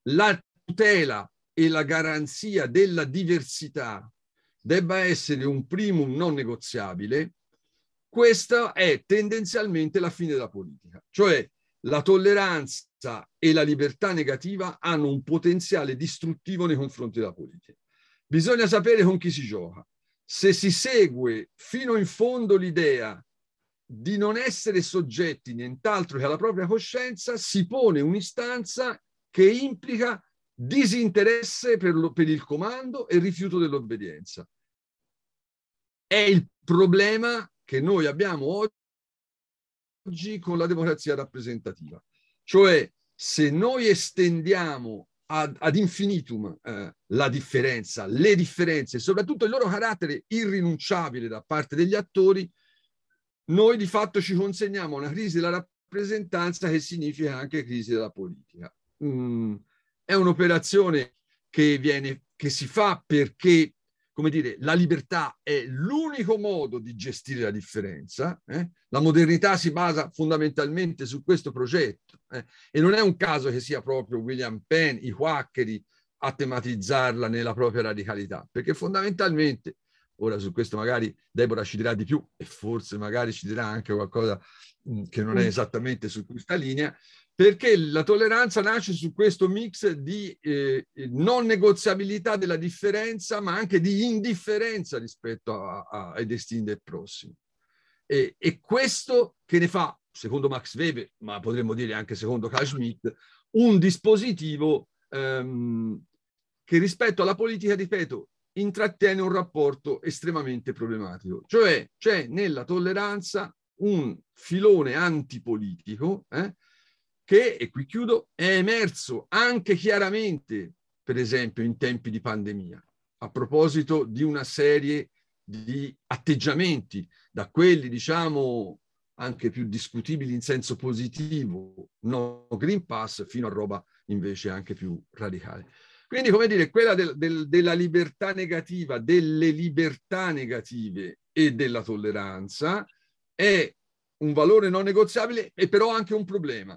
la tutela e la garanzia della diversità debba essere un primum non negoziabile, questa è tendenzialmente la fine della politica, cioè la tolleranza e la libertà negativa hanno un potenziale distruttivo nei confronti della politica. Bisogna sapere con chi si gioca. Se si segue fino in fondo l'idea di non essere soggetti nient'altro che alla propria coscienza, si pone un'istanza che implica disinteresse per, lo, per il comando e rifiuto dell'obbedienza. È il problema che noi abbiamo oggi con la democrazia rappresentativa. Cioè, se noi estendiamo ad, ad infinitum eh, la differenza, le differenze, soprattutto il loro carattere irrinunciabile da parte degli attori, noi di fatto ci consegniamo una crisi della rappresentanza che significa anche crisi della politica. Mm, è un'operazione che, viene, che si fa perché come dire, la libertà è l'unico modo di gestire la differenza. Eh? La modernità si basa fondamentalmente su questo progetto eh? e non è un caso che sia proprio William Penn, i quaccheri, a tematizzarla nella propria radicalità, perché fondamentalmente, ora su questo magari Deborah ci dirà di più e forse magari ci dirà anche qualcosa mh, che non è mm. esattamente su questa linea, perché la tolleranza nasce su questo mix di eh, non negoziabilità della differenza, ma anche di indifferenza rispetto a, a, ai destini del prossimo. E, e, questo che ne fa, secondo Max Weber, ma potremmo dire anche secondo Carl Schmitt, un dispositivo ehm, che rispetto alla politica, ripeto, intrattiene un rapporto estremamente problematico. Cioè c'è nella tolleranza un filone antipolitico eh, che, e qui chiudo, è emerso anche chiaramente, per esempio, in tempi di pandemia, a proposito di una serie di atteggiamenti, da quelli, diciamo, anche più discutibili in senso positivo, no Green Pass, fino a roba invece anche più radicale. Quindi, come dire, quella del, del, della libertà negativa, delle libertà negative e della tolleranza è un valore non negoziabile e però anche un problema.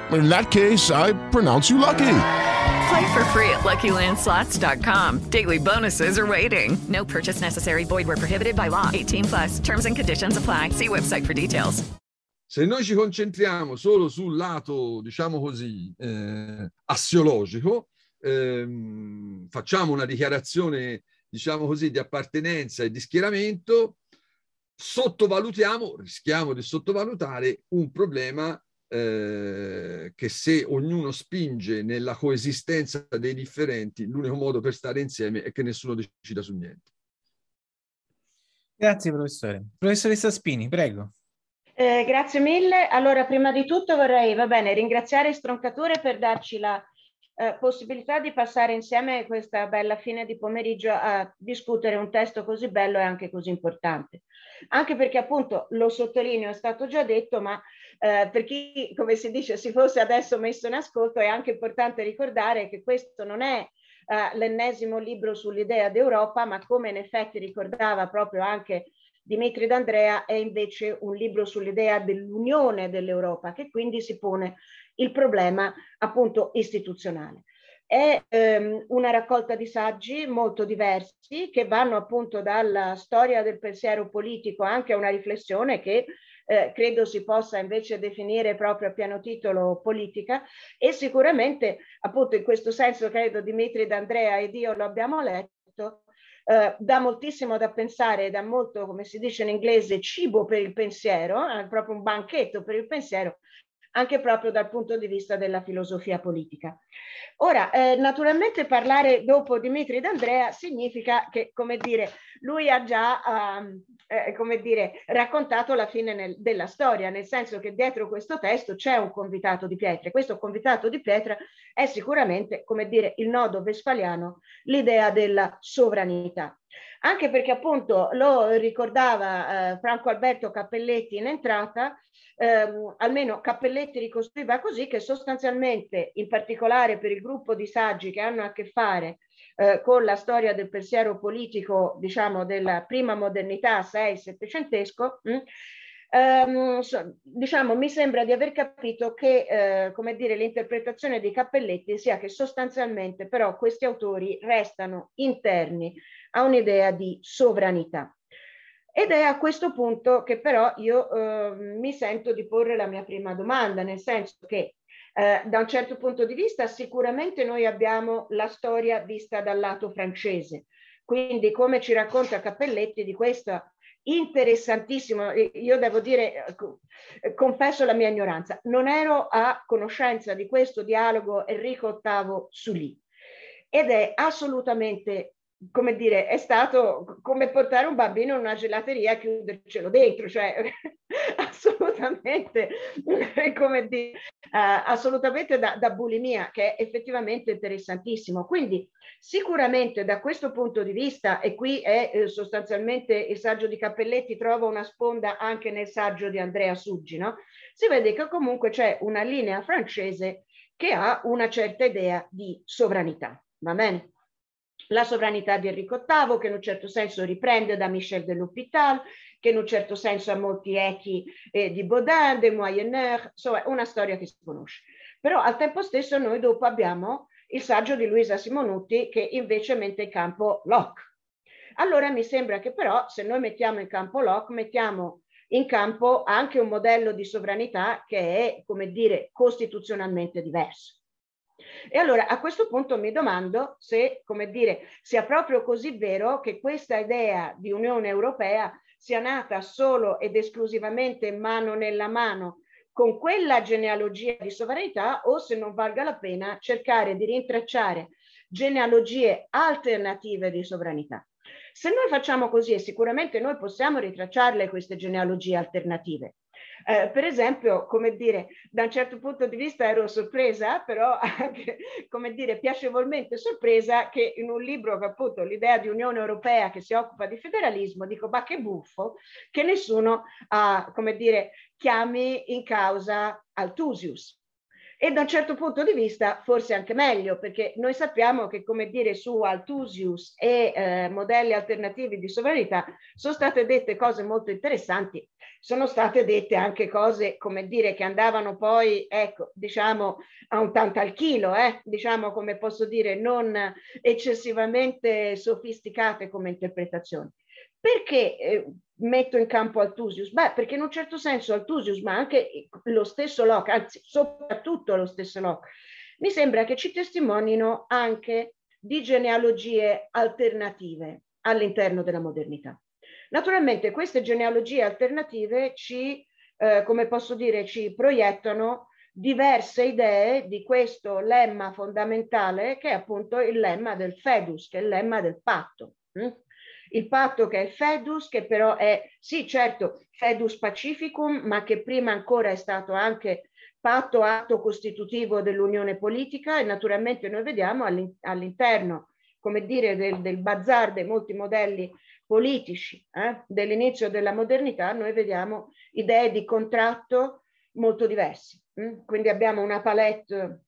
In that case, I pronounce you lucky. Play for free at LuckyLandSlots.com. Daily bonuses are waiting. No purchase necessary. Void where prohibited by law. 18 plus. Terms and conditions apply. See website for details. Se noi ci concentriamo solo sul lato, diciamo così, eh, assiologico, ehm, facciamo una dichiarazione, diciamo così, di appartenenza e di schieramento, sottovalutiamo, rischiamo di sottovalutare un problema eh, che se ognuno spinge nella coesistenza dei differenti, l'unico modo per stare insieme è che nessuno decida su niente. Grazie professore. Professoressa Spini, prego. Eh, grazie mille. Allora, prima di tutto vorrei, va bene, ringraziare Stroncature per darci la eh, possibilità di passare insieme questa bella fine di pomeriggio a discutere un testo così bello e anche così importante. Anche perché appunto, lo sottolineo, è stato già detto, ma eh, per chi, come si dice, si fosse adesso messo in ascolto, è anche importante ricordare che questo non è uh, l'ennesimo libro sull'idea d'Europa, ma come in effetti ricordava proprio anche Dimitri D'Andrea, è invece un libro sull'idea dell'unione dell'Europa, che quindi si pone il problema appunto istituzionale. È ehm, una raccolta di saggi molto diversi che vanno appunto dalla storia del pensiero politico anche a una riflessione che eh, credo si possa invece definire proprio a piano titolo politica e sicuramente appunto in questo senso credo Dimitri D'Andrea ed io lo abbiamo letto Uh, dà moltissimo da pensare, dà molto, come si dice in inglese, cibo per il pensiero, eh, proprio un banchetto per il pensiero, anche proprio dal punto di vista della filosofia politica. Ora, eh, naturalmente parlare dopo Dimitri D'Andrea significa che, come dire, lui ha già, um, eh, come dire, raccontato la fine nel, della storia, nel senso che dietro questo testo c'è un convitato di pietra. Questo convitato di pietra è sicuramente, come dire, il nodo vespaliano, l'idea della sovranità anche perché appunto lo ricordava eh, Franco Alberto Cappelletti in entrata, ehm, almeno Cappelletti ricostruiva così che sostanzialmente, in particolare per il gruppo di saggi che hanno a che fare eh, con la storia del pensiero politico, diciamo, della prima modernità 6-700, mm, Um, so, diciamo, mi sembra di aver capito che, eh, come dire, l'interpretazione di Cappelletti sia che sostanzialmente però questi autori restano interni a un'idea di sovranità. Ed è a questo punto che però io eh, mi sento di porre la mia prima domanda, nel senso che eh, da un certo punto di vista sicuramente noi abbiamo la storia vista dal lato francese, quindi come ci racconta Cappelletti di questa interessantissimo, io devo dire, eh, confesso la mia ignoranza, non ero a conoscenza di questo dialogo Enrico VIII Sully ed è assolutamente come dire, è stato come portare un bambino in una gelateria e chiudercelo dentro, cioè assolutamente, come dire, uh, assolutamente da, da, bulimia, che è effettivamente interessantissimo. Quindi sicuramente da questo punto di vista, e qui è eh, sostanzialmente il saggio di Cappelletti, trova una sponda anche nel saggio di Andrea Suggi, no? si vede che comunque c'è una linea francese che ha una certa idea di sovranità. Va bene? La sovranità di Enrico VIII, che in un certo senso riprende da Michel de l'Hôpital, che in un certo senso ha molti echi eh, di Baudin, de Moyeneur, insomma una storia che si conosce. Però al tempo stesso noi dopo abbiamo il saggio di Luisa Simonutti che invece mette in campo Locke. Allora mi sembra che però se noi mettiamo in campo Locke, mettiamo in campo anche un modello di sovranità che è, come dire, costituzionalmente diverso. E allora a questo punto mi domando se, come dire, sia proprio così vero che questa idea di Unione Europea sia nata solo ed esclusivamente mano nella mano con quella genealogia di sovranità o se non valga la pena cercare di rintracciare genealogie alternative di sovranità. Se noi facciamo così, e sicuramente noi possiamo ritracciarle queste genealogie alternative, eh, per esempio, come dire, da un certo punto di vista ero sorpresa, però anche, come dire, piacevolmente sorpresa che in un libro che appunto l'idea di Unione Europea che si occupa di federalismo, dico, ma che buffo che nessuno, uh, come dire, chiami in causa Altusius, e da un certo punto di vista forse anche meglio, perché noi sappiamo che, come dire, su Altusius e eh, modelli alternativi di sovranità sono state dette cose molto interessanti, sono state dette anche cose, come dire, che andavano poi, ecco, diciamo, a un tanto al chilo, eh? diciamo, come posso dire, non eccessivamente sofisticate come interpretazioni. Perché eh, metto in campo Altusius? Beh, perché in un certo senso Altusius, ma anche lo stesso Locke, anzi soprattutto lo stesso Locke, mi sembra che ci testimonino anche di genealogie alternative all'interno della modernità. Naturalmente queste genealogie alternative ci, eh, come posso dire, ci proiettano diverse idee di questo lemma fondamentale che è appunto il lemma del fedus, che è il lemma del patto. Hm? Il patto che è FEDUS, che però è, sì certo, FEDUS Pacificum, ma che prima ancora è stato anche patto atto costitutivo dell'unione politica e naturalmente noi vediamo all'interno, come dire, del, del bazar dei molti modelli politici eh, dell'inizio della modernità, noi vediamo idee di contratto molto diverse. Hm? Quindi abbiamo una palette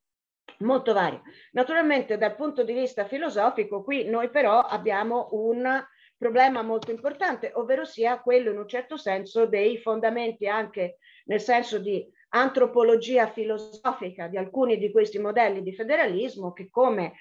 molto varia. Naturalmente dal punto di vista filosofico qui noi però abbiamo un problema molto importante, ovvero sia quello in un certo senso dei fondamenti anche nel senso di antropologia filosofica di alcuni di questi modelli di federalismo che come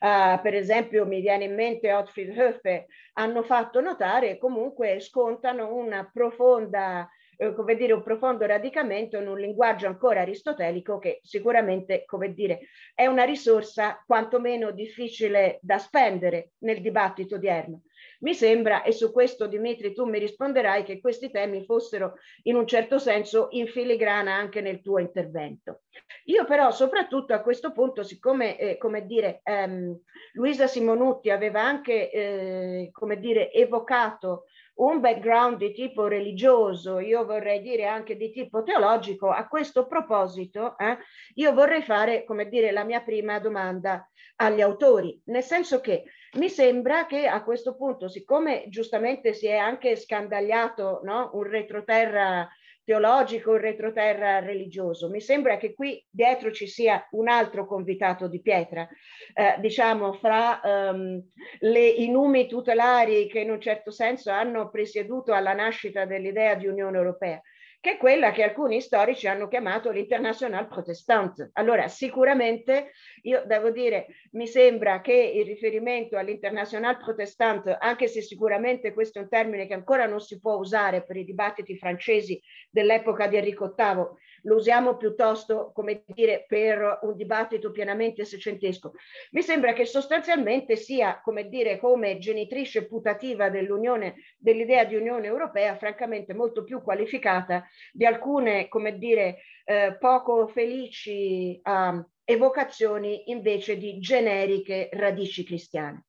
uh, per esempio mi viene in mente Otfried Höfe hanno fatto notare comunque scontano una profonda eh, come dire, un profondo radicamento in un linguaggio ancora aristotelico che sicuramente, come dire, è una risorsa quantomeno difficile da spendere nel dibattito odierno. Mi sembra, e su questo Dimitri tu mi risponderai, che questi temi fossero in un certo senso in filigrana anche nel tuo intervento. Io però soprattutto a questo punto, siccome, eh, come dire, ehm, Luisa Simonutti aveva anche, eh, come dire, evocato un background di tipo religioso, io vorrei dire anche di tipo teologico, a questo proposito eh, io vorrei fare, come dire, la mia prima domanda agli autori, nel senso che mi sembra che a questo punto, siccome giustamente si è anche scandagliato no, un retroterra teologico, un retroterra religioso, mi sembra che qui dietro ci sia un altro convitato di pietra, eh, diciamo fra um, le, i numi tutelari che in un certo senso hanno presieduto alla nascita dell'idea di Unione Europea che è quella che alcuni storici hanno chiamato l'International Protestant. Allora, sicuramente io devo dire, mi sembra che il riferimento all'International Protestant, anche se sicuramente questo è un termine che ancora non si può usare per i dibattiti francesi dell'epoca di Enrico VIII, lo usiamo piuttosto, come dire, per un dibattito pienamente secentesco. Mi sembra che sostanzialmente sia, come dire, come genitrice putativa dell'Unione, dell'idea di Unione Europea, francamente molto più qualificata di alcune, come dire, eh, poco felici uh, evocazioni invece di generiche radici cristiane.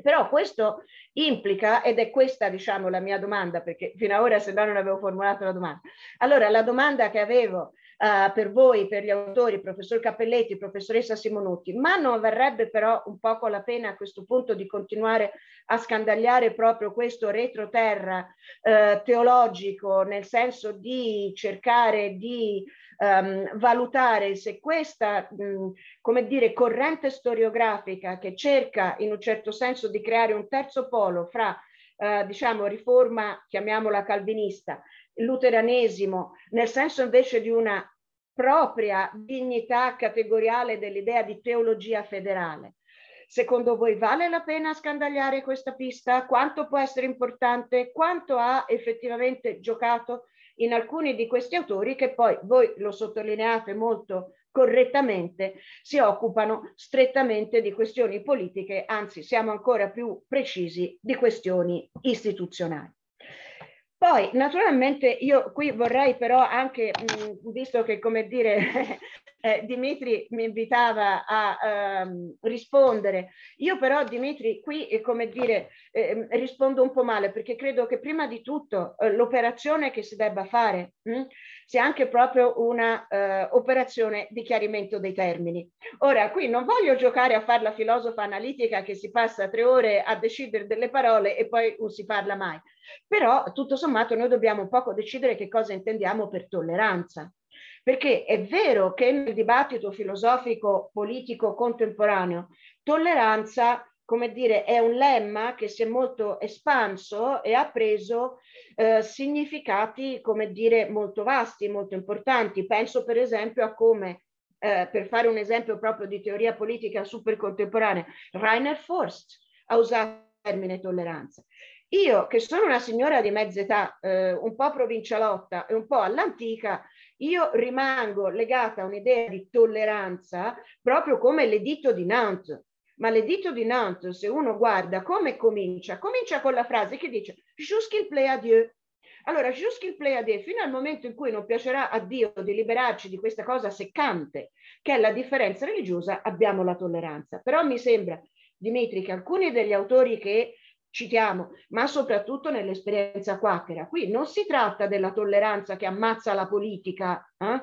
Però questo implica, ed è questa diciamo la mia domanda, perché fino ad ora se no non avevo formulato la domanda. Allora la domanda che avevo uh, per voi, per gli autori, professor Cappelletti, professoressa Simonutti, ma non varrebbe però un poco la pena a questo punto di continuare a scandagliare proprio questo retroterra uh, teologico, nel senso di cercare di um, valutare se questa, mh, come dire, corrente storiografica che cerca in un certo senso di creare un terzo polo fra, uh, diciamo, riforma, chiamiamola calvinista, luteranesimo, nel senso invece di una propria dignità categoriale dell'idea di teologia federale. Secondo voi vale la pena scandagliare questa pista? Quanto può essere importante? Quanto ha effettivamente giocato in alcuni di questi autori che poi voi lo sottolineate molto correttamente, si occupano strettamente di questioni politiche, anzi siamo ancora più precisi di questioni istituzionali. Poi, naturalmente, io qui vorrei però anche, mh, visto che, come dire, eh, Dimitri mi invitava a ehm, rispondere, io però, Dimitri, qui, eh, come dire, eh, rispondo un po' male, perché credo che prima di tutto eh, l'operazione che si debba fare mh, sia anche proprio una eh, di chiarimento dei termini. Ora, qui non voglio giocare a fare la filosofa analitica che si passa tre ore a decidere delle parole e poi non si parla mai però tutto sommato noi dobbiamo un poco decidere che cosa intendiamo per tolleranza. Perché è vero che nel dibattito filosofico politico contemporaneo tolleranza come dire, è un lemma che si è molto espanso e ha preso eh, significati, come dire, molto vasti, molto importanti. Penso per esempio a come, eh, per fare un esempio proprio di teoria politica super contemporanea, Rainer Forst ha usato il termine tolleranza. Io, che sono una signora di mezza età, eh, un po' provincialotta e un po' all'antica, io rimango legata a un'idea di tolleranza proprio come l'editto di Nantes. Ma l'editto di Nantes, se uno guarda come comincia, comincia con la frase che dice Jusqu'il plaît à Dieu. Allora, jusqu'il plaît à Dieu, fino al momento in cui non piacerà a Dio di liberarci di questa cosa seccante, che è la differenza religiosa, abbiamo la tolleranza. Però mi sembra, Dimitri, che alcuni degli autori che citiamo, ma soprattutto nell'esperienza quacchera. Qui non si tratta della tolleranza che ammazza la politica, eh?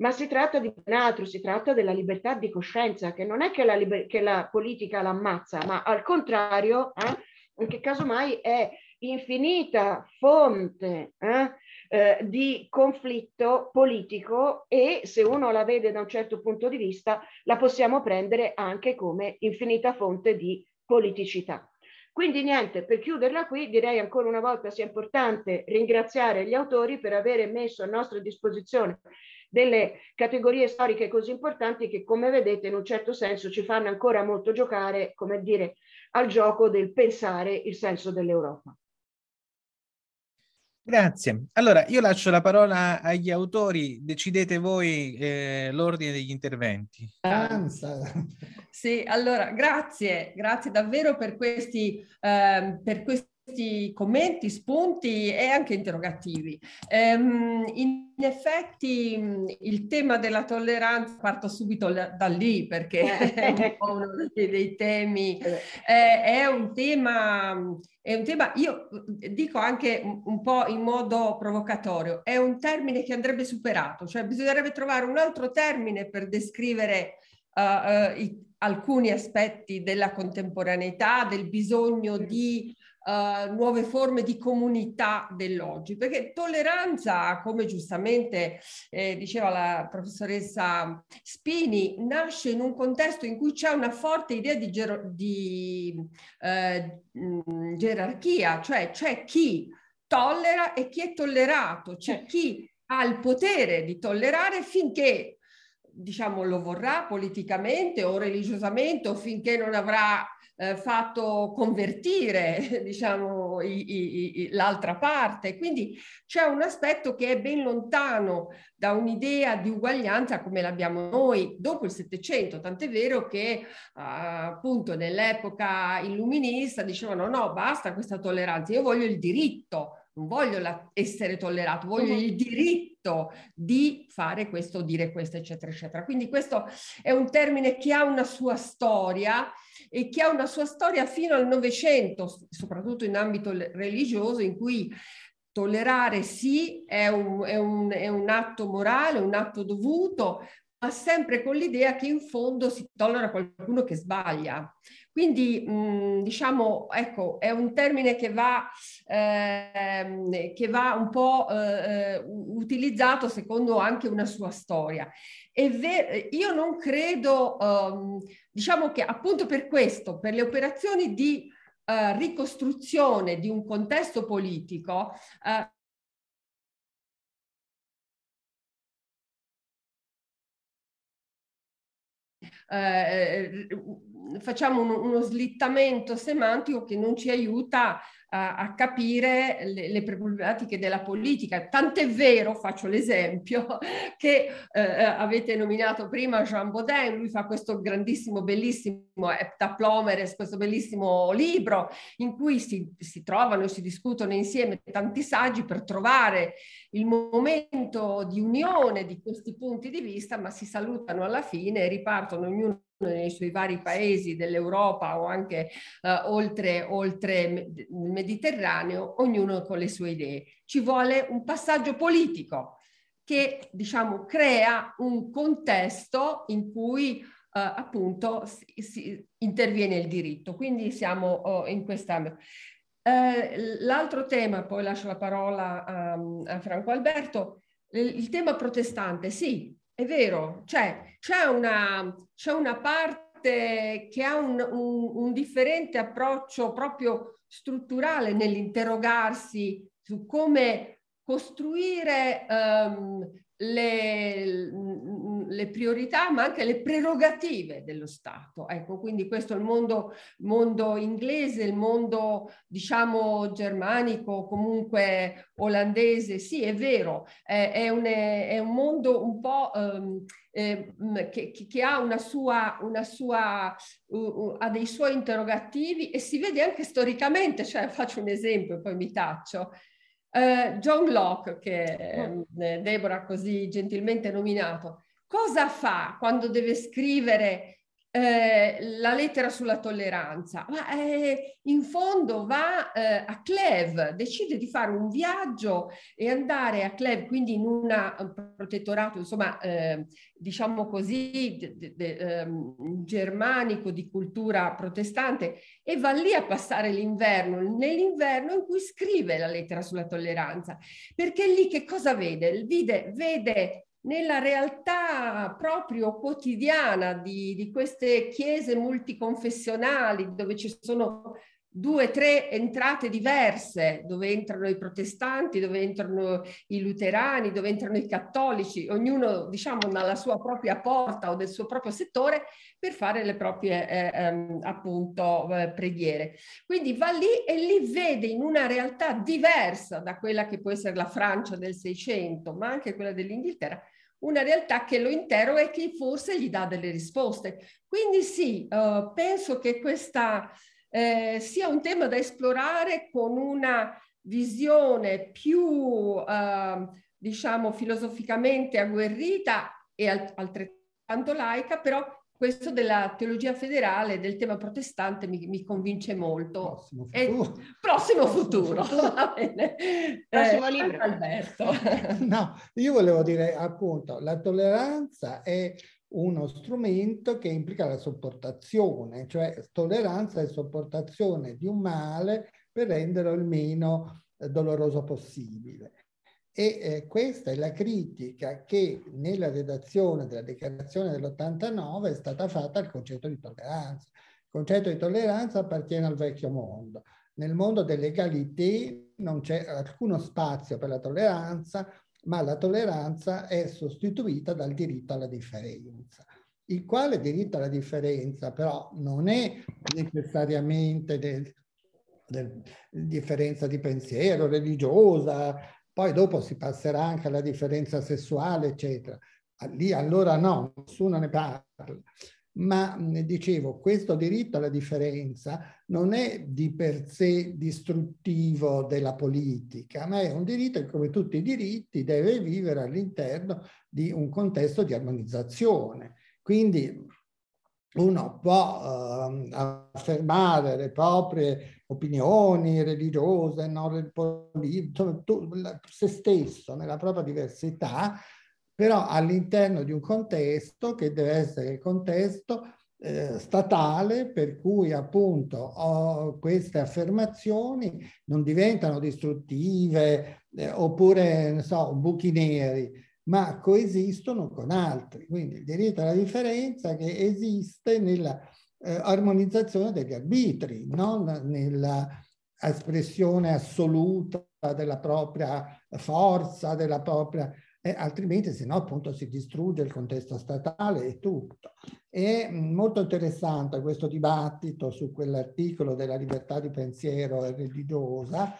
Ma si tratta di un altro, si tratta della libertà di coscienza, che non è che la, liber- che la politica l'ammazza, ma al contrario, eh? che casomai è infinita fonte eh? Eh, di conflitto politico e se uno la vede da un certo punto di vista la possiamo prendere anche come infinita fonte di politicità. Quindi niente, per chiuderla qui direi ancora una volta sia importante ringraziare gli autori per avere messo a nostra disposizione delle categorie storiche così importanti che come vedete in un certo senso ci fanno ancora molto giocare, come dire, al gioco del pensare il senso dell'Europa. Grazie. Allora, io lascio la parola agli autori, decidete voi eh, l'ordine degli interventi. Sì, allora, grazie, grazie davvero per questi, eh, per questi questi commenti, spunti e anche interrogativi. Um, in effetti il tema della tolleranza, parto subito da lì perché è uno dei temi, è, è, un tema, è un tema, io dico anche un po' in modo provocatorio, è un termine che andrebbe superato, cioè bisognerebbe trovare un altro termine per descrivere uh, uh, i, alcuni aspetti della contemporaneità, del bisogno di uh, nuove forme di comunità dell'oggi, perché tolleranza, come giustamente eh, diceva la professoressa Spini, nasce in un contesto in cui c'è una forte idea di, ger- di eh, gerarchia, cioè c'è chi tollera e chi è tollerato, c'è chi ha il potere di tollerare finché diciamo lo vorrà politicamente o religiosamente o finché non avrà eh, fatto convertire diciamo, i, i, l'altra parte. Quindi c'è un aspetto che è ben lontano da un'idea di uguaglianza come l'abbiamo noi dopo il Settecento, tant'è vero che uh, appunto nell'epoca illuminista dicevano no, basta questa tolleranza, io voglio il diritto non voglio la, essere tollerato, voglio il diritto di fare questo, dire questo, eccetera, eccetera. Quindi questo è un termine che ha una sua storia e che ha una sua storia fino al Novecento, soprattutto in ambito religioso, in cui tollerare sì è un, è un, è un atto morale, un atto dovuto, ma sempre con l'idea che in fondo si tollera qualcuno che sbaglia. Quindi mh, diciamo, ecco, è un termine che va, eh, che va un po' eh, utilizzato secondo anche una sua storia. Ver- io non credo, um, diciamo che appunto per questo, per le operazioni di uh, ricostruzione di un contesto politico, uh, eh, facciamo uno, uno, slittamento semantico che non ci aiuta a, capire le, le, problematiche della politica. Tant'è vero, faccio l'esempio, che eh, eh, avete nominato prima Jean Baudin, lui fa questo grandissimo, bellissimo Heptaplomeres, questo bellissimo libro in cui si, si trovano e si discutono insieme tanti saggi per trovare il momento di unione di questi punti di vista, ma si salutano alla fine e ripartono ognuno nei suoi vari paesi dell'Europa o anche uh, oltre, oltre il Mediterraneo, ognuno con le sue idee. Ci vuole un passaggio politico che diciamo crea un contesto in cui uh, appunto si, si, interviene il diritto. Quindi siamo uh, in questa... Uh, l'altro tema, poi lascio la parola a, a Franco Alberto, il, il tema protestante, sì, è vero, cioè c'è una, c'è una parte che ha un, un, un differente approccio proprio strutturale nell'interrogarsi su come costruire um, le, le, priorità ma anche le prerogative dello Stato. Ecco, quindi questo è il mondo, mondo inglese, il mondo diciamo germanico, comunque olandese, sì è vero, è, è, un, è un, mondo un po' um, eh, che, che, ha una sua, una sua uh, ha dei suoi interrogativi e si vede anche storicamente, cioè faccio un esempio e poi mi taccio. Uh, John Locke, che mm. eh, Deborah ha così gentilmente nominato, cosa fa quando deve scrivere eh, la lettera sulla tolleranza, ma eh, in fondo va eh, a Cleve, decide di fare un viaggio e andare a Cleve, quindi in un protettorato, insomma, eh, diciamo così, de, de, de, ehm, germanico di cultura protestante, e va lì a passare l'inverno, nell'inverno in cui scrive la lettera sulla tolleranza, perché lì che cosa vede? Vede, vede nella realtà proprio quotidiana di, di queste chiese multiconfessionali dove ci sono due tre entrate diverse, dove entrano i protestanti, dove entrano i luterani, dove entrano i cattolici, ognuno diciamo dalla sua propria porta o del suo proprio settore per fare le proprie eh, ehm, appunto eh, preghiere. Quindi va lì e li vede in una realtà diversa da quella che può essere la Francia del Seicento, ma anche quella dell'Inghilterra, una realtà che lo interroga e che forse gli dà delle risposte. Quindi sì, uh, penso che questa eh, sia un tema da esplorare con una visione più, uh, diciamo, filosoficamente agguerrita e al- altrettanto laica, però questo della teologia federale, del tema protestante, mi, mi convince molto. Prossimo futuro. E, prossimo futuro. Va bene. Prossimo Eh, libro. Alberto. No, io volevo dire appunto, la tolleranza è uno strumento che implica la sopportazione, cioè tolleranza e sopportazione di un male per renderlo il meno eh, doloroso possibile. E eh, questa è la critica che nella redazione della dichiarazione dell'89 è stata fatta al concetto di tolleranza. Il concetto di tolleranza appartiene al vecchio mondo. Nel mondo dell'egalité non c'è alcuno spazio per la tolleranza, ma la tolleranza è sostituita dal diritto alla differenza, il quale diritto alla differenza però non è necessariamente del, del, differenza di pensiero, religiosa, poi dopo si passerà anche alla differenza sessuale, eccetera. Lì allora no, nessuno ne parla. Ma dicevo, questo diritto alla differenza non è di per sé distruttivo della politica, ma è un diritto che, come tutti i diritti, deve vivere all'interno di un contesto di armonizzazione. Quindi uno può uh, affermare le proprie opinioni religiose, non se stesso nella propria diversità, però all'interno di un contesto che deve essere il contesto eh, statale per cui appunto oh, queste affermazioni non diventano distruttive eh, oppure ne so, buchi neri, ma coesistono con altri. Quindi il diritto alla differenza che esiste nella eh, armonizzazione degli arbitri, non nella espressione assoluta della propria forza, della propria eh, altrimenti se no appunto si distrugge il contesto statale e tutto. È molto interessante questo dibattito su quell'articolo della libertà di pensiero religiosa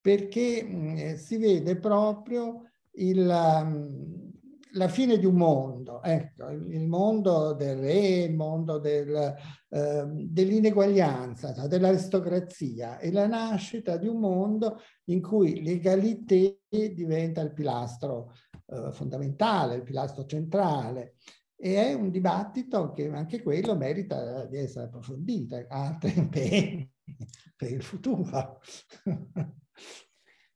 perché mh, si vede proprio il, um, la fine di un mondo, ecco, il mondo del re, il mondo del, eh, dell'ineguaglianza, cioè dell'aristocrazia e la nascita di un mondo in cui l'egalité diventa il pilastro eh, fondamentale, il pilastro centrale. E è un dibattito che anche quello merita di essere approfondito, altri impegni per il futuro.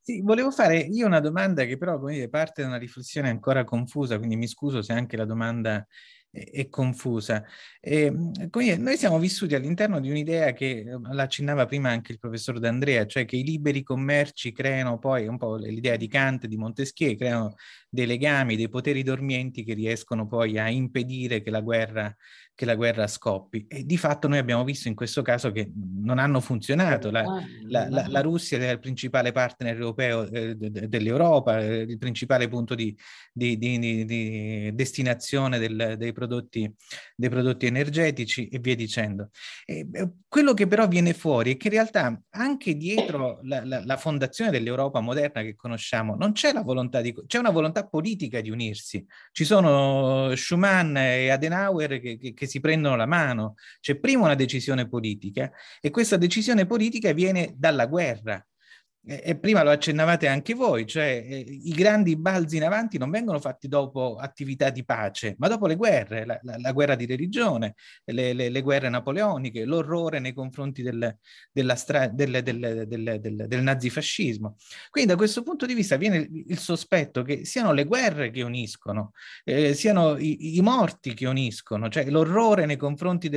Sì, volevo fare io una domanda che però come dire, parte da una riflessione ancora confusa, quindi mi scuso se anche la domanda è, è confusa. E, dire, noi siamo vissuti all'interno di un'idea che l'accennava prima anche il professor D'Andrea, cioè che i liberi commerci creano poi un po' l'idea di Kant, di Montesquieu, creano dei legami, dei poteri dormienti che riescono poi a impedire che la guerra che la guerra scoppi. E di fatto noi abbiamo visto in questo caso che non hanno funzionato. La, la, la, la Russia è il principale partner europeo eh, dell'Europa, eh, il principale punto di, di, di, di destinazione del, dei, prodotti, dei, prodotti, energetici e via dicendo. E, quello che però viene fuori è che in realtà anche dietro la, fondazione dell'Europa moderna che conosciamo non c'è la volontà di... c'è una volontà politica di unirsi. Ci sono Schumann e Adenauer che, che, che si prendono la mano. C'è prima una decisione politica e questa decisione politica viene dalla guerra. E prima lo accennavate anche voi, cioè eh, i grandi balzi in avanti non vengono fatti dopo attività di pace, ma dopo le guerre, la, la, la guerra di religione, le, le, le, guerre napoleoniche, l'orrore nei confronti del, stra- del, del, del, nazifascismo. Quindi da questo punto di vista viene il sospetto che siano le guerre che uniscono, eh, siano i, i, morti che uniscono, cioè l'orrore nei confronti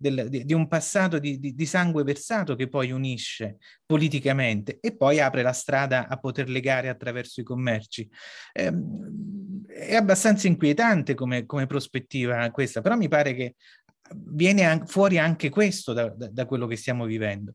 di, di, un passato di, di, di sangue versato che poi unisce politicamente e poi apre la strada a poter legare attraverso i commerci. Eh, è abbastanza inquietante come, come, prospettiva questa, però mi pare che viene fuori anche questo da, da, da quello che stiamo vivendo.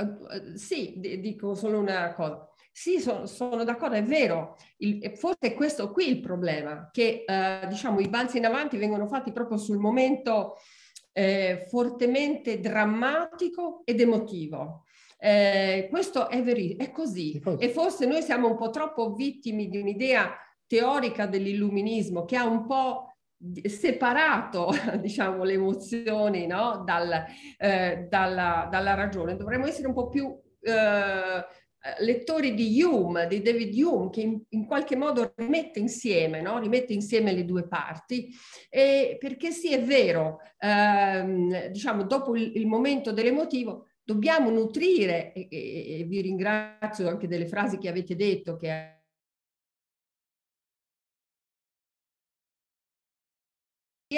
Uh, sì, d- dico solo una cosa. Sì, sono, sono d'accordo, è vero. Il, forse è questo qui il problema, che uh, diciamo i balzi in avanti vengono fatti proprio sul momento eh, fortemente drammatico ed emotivo. Eh, questo è vero, è così. E forse noi siamo un po' troppo vittimi di un'idea teorica dell'illuminismo che ha un po' separato diciamo, le emozioni no? Dal, eh, dalla, dalla, ragione. Dovremmo essere un po' più eh, lettori di Hume, di David Hume, che in, in qualche modo rimette insieme, no? rimette insieme le due parti, e perché sì, è vero, ehm, diciamo, dopo il, il momento dell'emotivo, dobbiamo nutrire, e, e, e vi ringrazio anche delle frasi che avete detto, che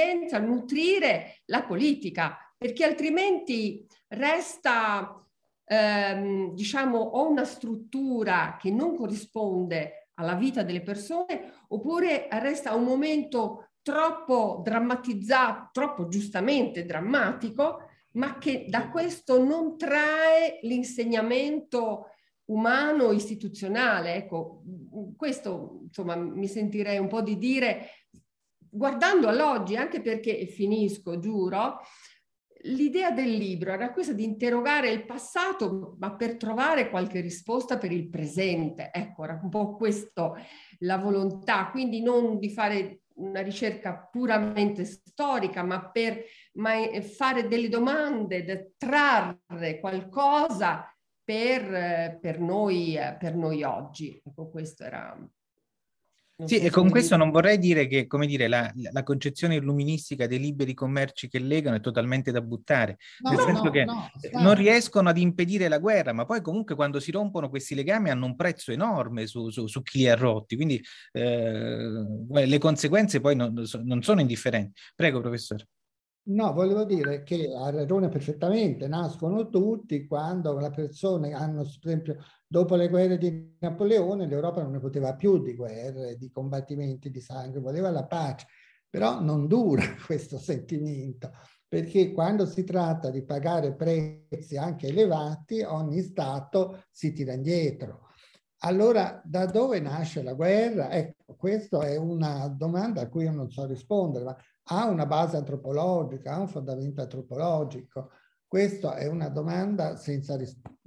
a nutrire la politica, perché altrimenti resta, ehm, diciamo, o una struttura che non corrisponde alla vita delle persone, oppure resta un momento troppo drammatizzato, troppo giustamente drammatico, ma che da questo non trae l'insegnamento umano istituzionale. Ecco, questo insomma mi sentirei un po' di dire guardando all'oggi, anche perché, finisco, giuro, l'idea del libro era questa di interrogare il passato, ma per trovare qualche risposta per il presente. Ecco, era un po' questo la volontà, quindi non di fare una ricerca puramente storica, ma per ma fare delle domande, trarre qualcosa per, per, noi, per noi oggi. Ecco, questo era sì, e con questo non vorrei dire che, come dire, la, la, concezione illuministica dei liberi commerci che legano è totalmente da buttare, no, nel no, senso no, che non riescono ad impedire la guerra, ma poi comunque quando si rompono questi legami hanno un prezzo enorme su, su, su chi li ha rotti, quindi eh, le conseguenze poi non, non sono indifferenti. Prego, professore. No, volevo dire che ha ragione perfettamente, nascono tutti quando le persone hanno, per esempio, dopo le guerre di Napoleone, l'Europa non ne poteva più di guerre, di combattimenti di sangue, voleva la pace, però non dura questo sentimento, perché quando si tratta di pagare prezzi anche elevati, ogni Stato si tira indietro. Allora, da dove nasce la guerra? Ecco, questa è una domanda a cui io non so rispondere, ma ha una base antropologica, ha un fondamento antropologico? Questa è una domanda senza risposta,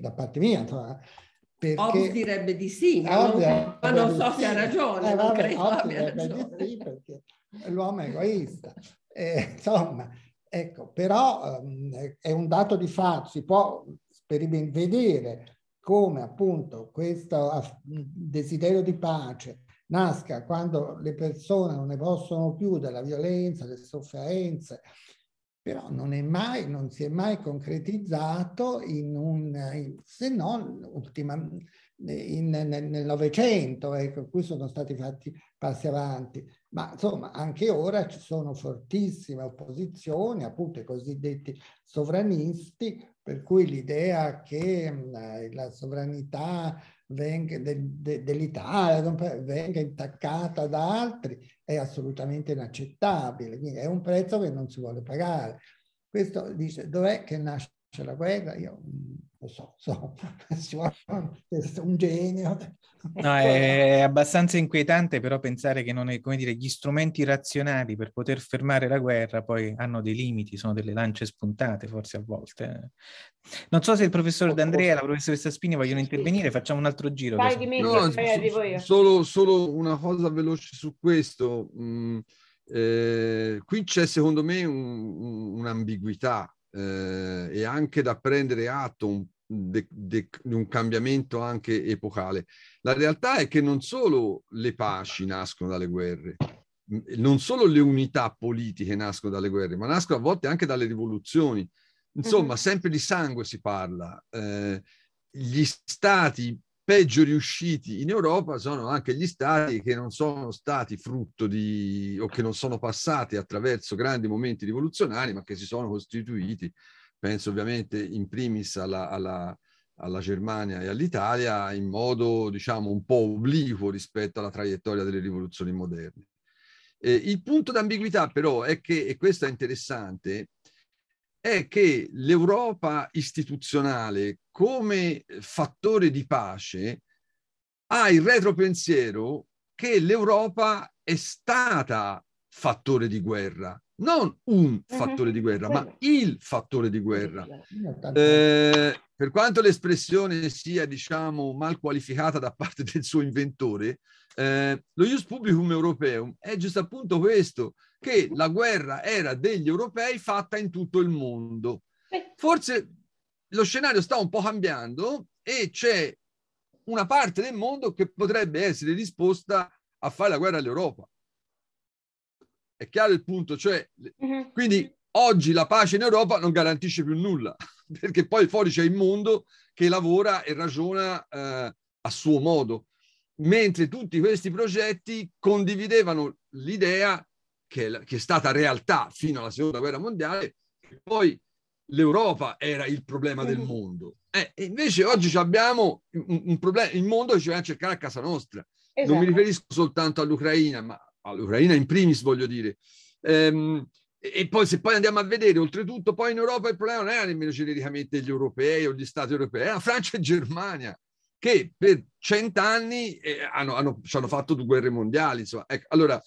da parte mia. Perché... Hobbes direbbe di sì, ma non, ma non so se ha ragione, eh, non vabbè, abbia ragione. Di sì perché l'uomo è egoista. Eh, insomma, ecco, però um, è un dato di fatto, si può vedere come appunto questo desiderio di pace nasca quando le persone non ne possono più della violenza, delle sofferenze, però non, è mai, non si è mai concretizzato in un, se non ultima, in, nel Novecento, ecco, qui sono stati fatti passi avanti, ma insomma anche ora ci sono fortissime opposizioni, appunto i cosiddetti sovranisti, per cui l'idea che mh, la sovranità venga, de, de, dell'Italia venga intaccata da altri è assolutamente inaccettabile, quindi è un prezzo che non si vuole pagare. Questo dice, dov'è che nasce la guerra? Io lo so, so, un genio. No, è abbastanza inquietante però pensare che non è, come dire, gli strumenti razionali per poter fermare la guerra poi hanno dei limiti, sono delle lance spuntate forse a volte. Non so se il professor D'Andrea e la professoressa Spini vogliono intervenire, facciamo un altro giro. Vai, Dimitri, no, so, solo, solo, una cosa veloce su questo. Mm, eh, qui c'è secondo me un, un, un'ambiguità eh, e anche da prendere atto un di de, de un cambiamento anche epocale. La realtà è che non solo le paci nascono dalle guerre, non solo le unità politiche nascono dalle guerre, ma nascono a volte anche dalle rivoluzioni. Insomma, uh-huh. sempre di sangue si parla. Eh, gli stati peggio riusciti in Europa sono anche gli stati che non sono stati frutto di o che non sono passati attraverso grandi momenti rivoluzionari, ma che si sono costituiti penso ovviamente in primis alla, alla, alla Germania e all'Italia in modo diciamo un po' obliquo rispetto alla traiettoria delle rivoluzioni moderne. Eh, il punto d'ambiguità però è che, e questo è interessante, è che l'Europa istituzionale come fattore di pace ha il retropensiero che l'Europa è stata fattore di guerra non un fattore di guerra, ma il fattore di guerra. Eh, per quanto l'espressione sia, diciamo, mal qualificata da parte del suo inventore, eh, lo ius publicum europeum è giusto appunto questo, che la guerra era degli europei fatta in tutto il mondo. Forse lo scenario sta un po' cambiando e c'è una parte del mondo che potrebbe essere disposta a fare la guerra all'Europa. È chiaro il punto? Cioè, uh-huh. Quindi oggi la pace in Europa non garantisce più nulla, perché poi fuori c'è il mondo che lavora e ragiona eh, a suo modo, mentre tutti questi progetti condividevano l'idea che, che, è stata realtà fino alla seconda guerra mondiale, poi l'Europa era il problema del mondo. Eh, invece oggi abbiamo un, un problema, il mondo ci va a cercare a casa nostra. Esatto. Non mi esatto. riferisco soltanto all'Ucraina, ma all'Ucraina in primis voglio dire. Ehm, e poi se poi andiamo a vedere, oltretutto poi in Europa il problema non era nemmeno genericamente gli europei o gli stati europei, era Francia e Germania che per cent'anni eh, hanno, hanno, ci hanno fatto due guerre mondiali. Insomma. Ecco, allora,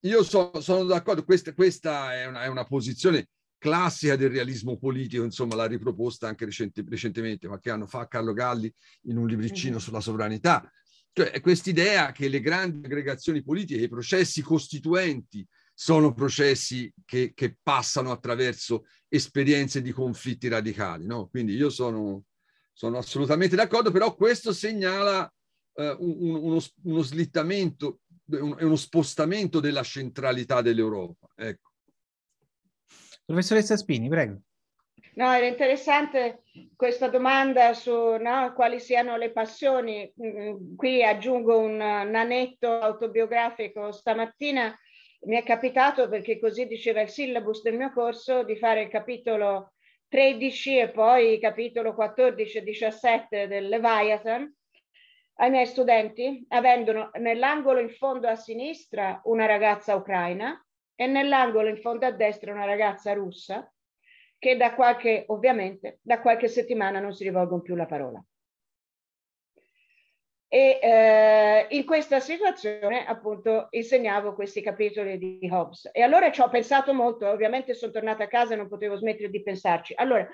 io so, sono d'accordo, questa, questa è, una, è, una, posizione classica del realismo politico, insomma l'ha riproposta anche recenti, recentemente, qualche anno fa Carlo Galli in un libricino mm-hmm. sulla sovranità. Cioè, quest'idea che le grandi aggregazioni politiche, i processi costituenti, sono processi che, che passano attraverso esperienze di conflitti radicali. No? Quindi io sono, sono assolutamente d'accordo, però questo segnala eh, un, uno, uno, slittamento, un, uno spostamento della centralità dell'Europa. Ecco. Professoressa Spini, prego. No, era interessante questa domanda su no, quali siano le passioni. Mm, qui aggiungo un nanetto autobiografico. Stamattina mi è capitato, perché così diceva il syllabus del mio corso, di fare il capitolo 13 e poi il capitolo 14 e 17 del Leviathan ai miei studenti, avendo nell'angolo in fondo a sinistra una ragazza ucraina e nell'angolo in fondo a destra una ragazza russa che da qualche, ovviamente, da qualche settimana non si rivolgono più la parola. E eh, in questa situazione appunto insegnavo questi capitoli di Hobbes e allora ci ho pensato molto, ovviamente sono tornata a casa e non potevo smettere di pensarci. Allora,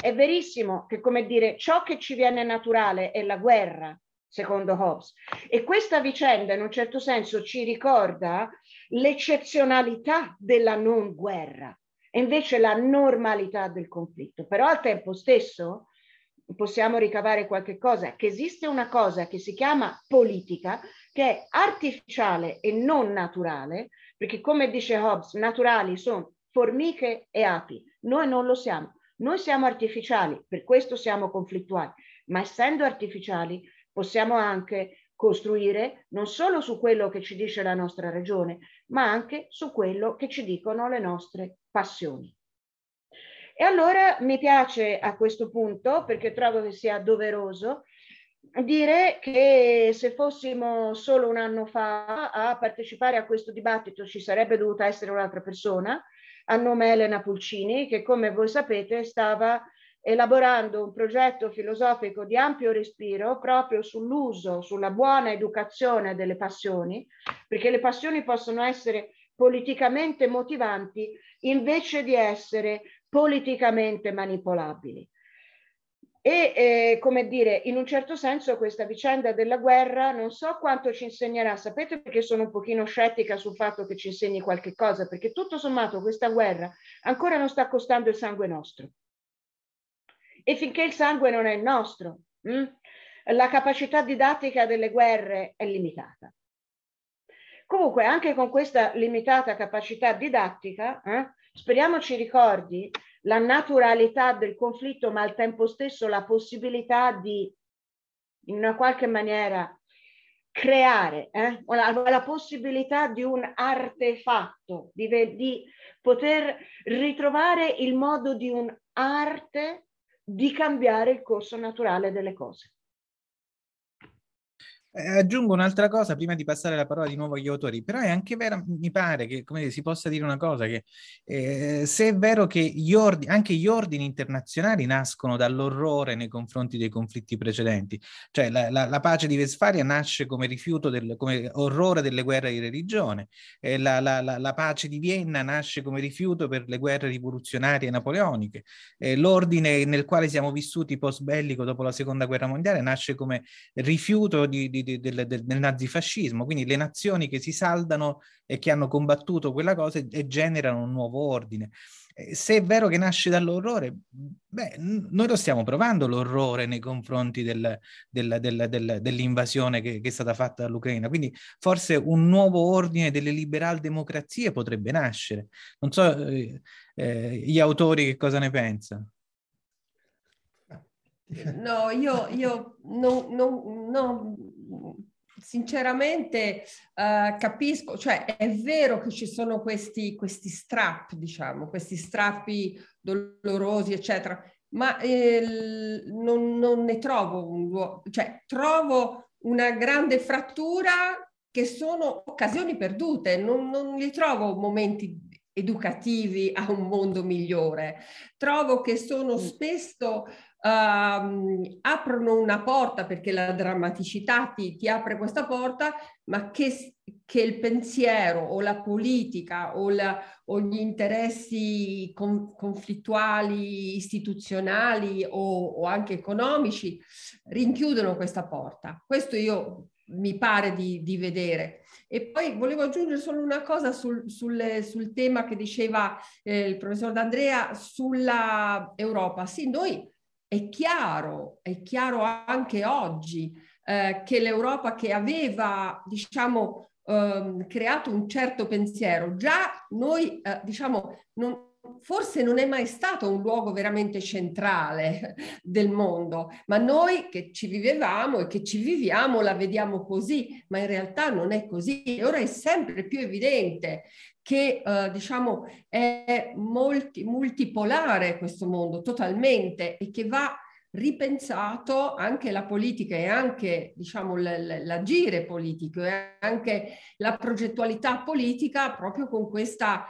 è verissimo che come dire ciò che ci viene naturale è la guerra, secondo Hobbes, e questa vicenda in un certo senso ci ricorda l'eccezionalità della non guerra e invece la normalità del conflitto. Però al tempo stesso possiamo ricavare qualche cosa, che esiste una cosa che si chiama politica, che è artificiale e non naturale, perché come dice Hobbes, naturali sono formiche e api. Noi non lo siamo. Noi siamo artificiali, per questo siamo conflittuali, ma essendo artificiali possiamo anche costruire non solo su quello che ci dice la nostra ragione, ma anche su quello che ci dicono le nostre passioni. E allora mi piace a questo punto, perché trovo che sia doveroso, dire che se fossimo solo un anno fa a partecipare a questo dibattito ci sarebbe dovuta essere un'altra persona, a nome Elena Pulcini, che come voi sapete stava elaborando un progetto filosofico di ampio respiro proprio sull'uso, sulla buona educazione delle passioni, perché le passioni possono essere politicamente motivanti invece di essere politicamente manipolabili. E eh, come dire, in un certo senso questa vicenda della guerra non so quanto ci insegnerà, sapete perché sono un pochino scettica sul fatto che ci insegni qualche cosa, perché tutto sommato questa guerra ancora non sta costando il sangue nostro. E finché il sangue non è il nostro, mh, hm, la capacità didattica delle guerre è limitata. Comunque, anche con questa limitata capacità didattica, eh, speriamo ci ricordi la naturalità del conflitto, ma al tempo stesso la possibilità di, in una qualche maniera, creare eh, la, la, possibilità di un artefatto, di, di poter ritrovare il modo di un'arte di cambiare il corso naturale delle cose. Eh, aggiungo un'altra cosa prima di passare la parola di nuovo agli autori, però è anche vero, mi pare che come si possa dire una cosa, che eh, se è vero che gli ordini, anche gli ordini internazionali nascono dall'orrore nei confronti dei conflitti precedenti, cioè la, la, la pace di Westfalia nasce come rifiuto, del, come orrore delle guerre di religione, eh, la, la, pace di Vienna nasce come rifiuto per le guerre rivoluzionarie napoleoniche, l'ordine nel quale siamo vissuti post bellico dopo la seconda guerra mondiale nasce come rifiuto di, di di, del, del, del, nazifascismo, quindi le nazioni che si saldano e che hanno combattuto quella cosa e, generano un nuovo ordine. se è vero che nasce dall'orrore, beh, noi lo stiamo provando l'orrore nei confronti del, dell'invasione che, che, è stata fatta dall'Ucraina. Quindi forse un nuovo ordine delle liberal democrazie potrebbe nascere. Non so eh, eh, gli autori che cosa ne pensano. No, io, io non, non, non, sinceramente uh, capisco, cioè è vero che ci sono questi, questi strappi, diciamo, questi strappi dolorosi, eccetera, ma eh, non, non, ne trovo un luogo, cioè trovo una grande frattura che sono occasioni perdute, non, non li trovo momenti educativi a un mondo migliore. Trovo che sono mm. spesso uh, aprono una porta perché la drammaticità ti, ti apre questa porta, ma che, che, il pensiero o la politica o, la, o gli interessi con, conflittuali istituzionali o, o anche economici rinchiudono questa porta. Questo io mi pare di, di, vedere. E poi volevo aggiungere solo una cosa sul, sul, sul tema che diceva eh, il professor D'Andrea sulla Europa. Sì, noi è chiaro, è chiaro anche oggi eh, che l'Europa che aveva, diciamo, ehm, creato un certo pensiero, già noi, eh, diciamo, non, forse non è mai stato un luogo veramente centrale del mondo, ma noi che ci vivevamo e che ci viviamo la vediamo così, ma in realtà non è così. E ora è sempre più evidente che eh, diciamo è multi, multipolare questo mondo totalmente e che va ripensato anche la politica e anche diciamo l'agire politico e anche la progettualità politica proprio con questa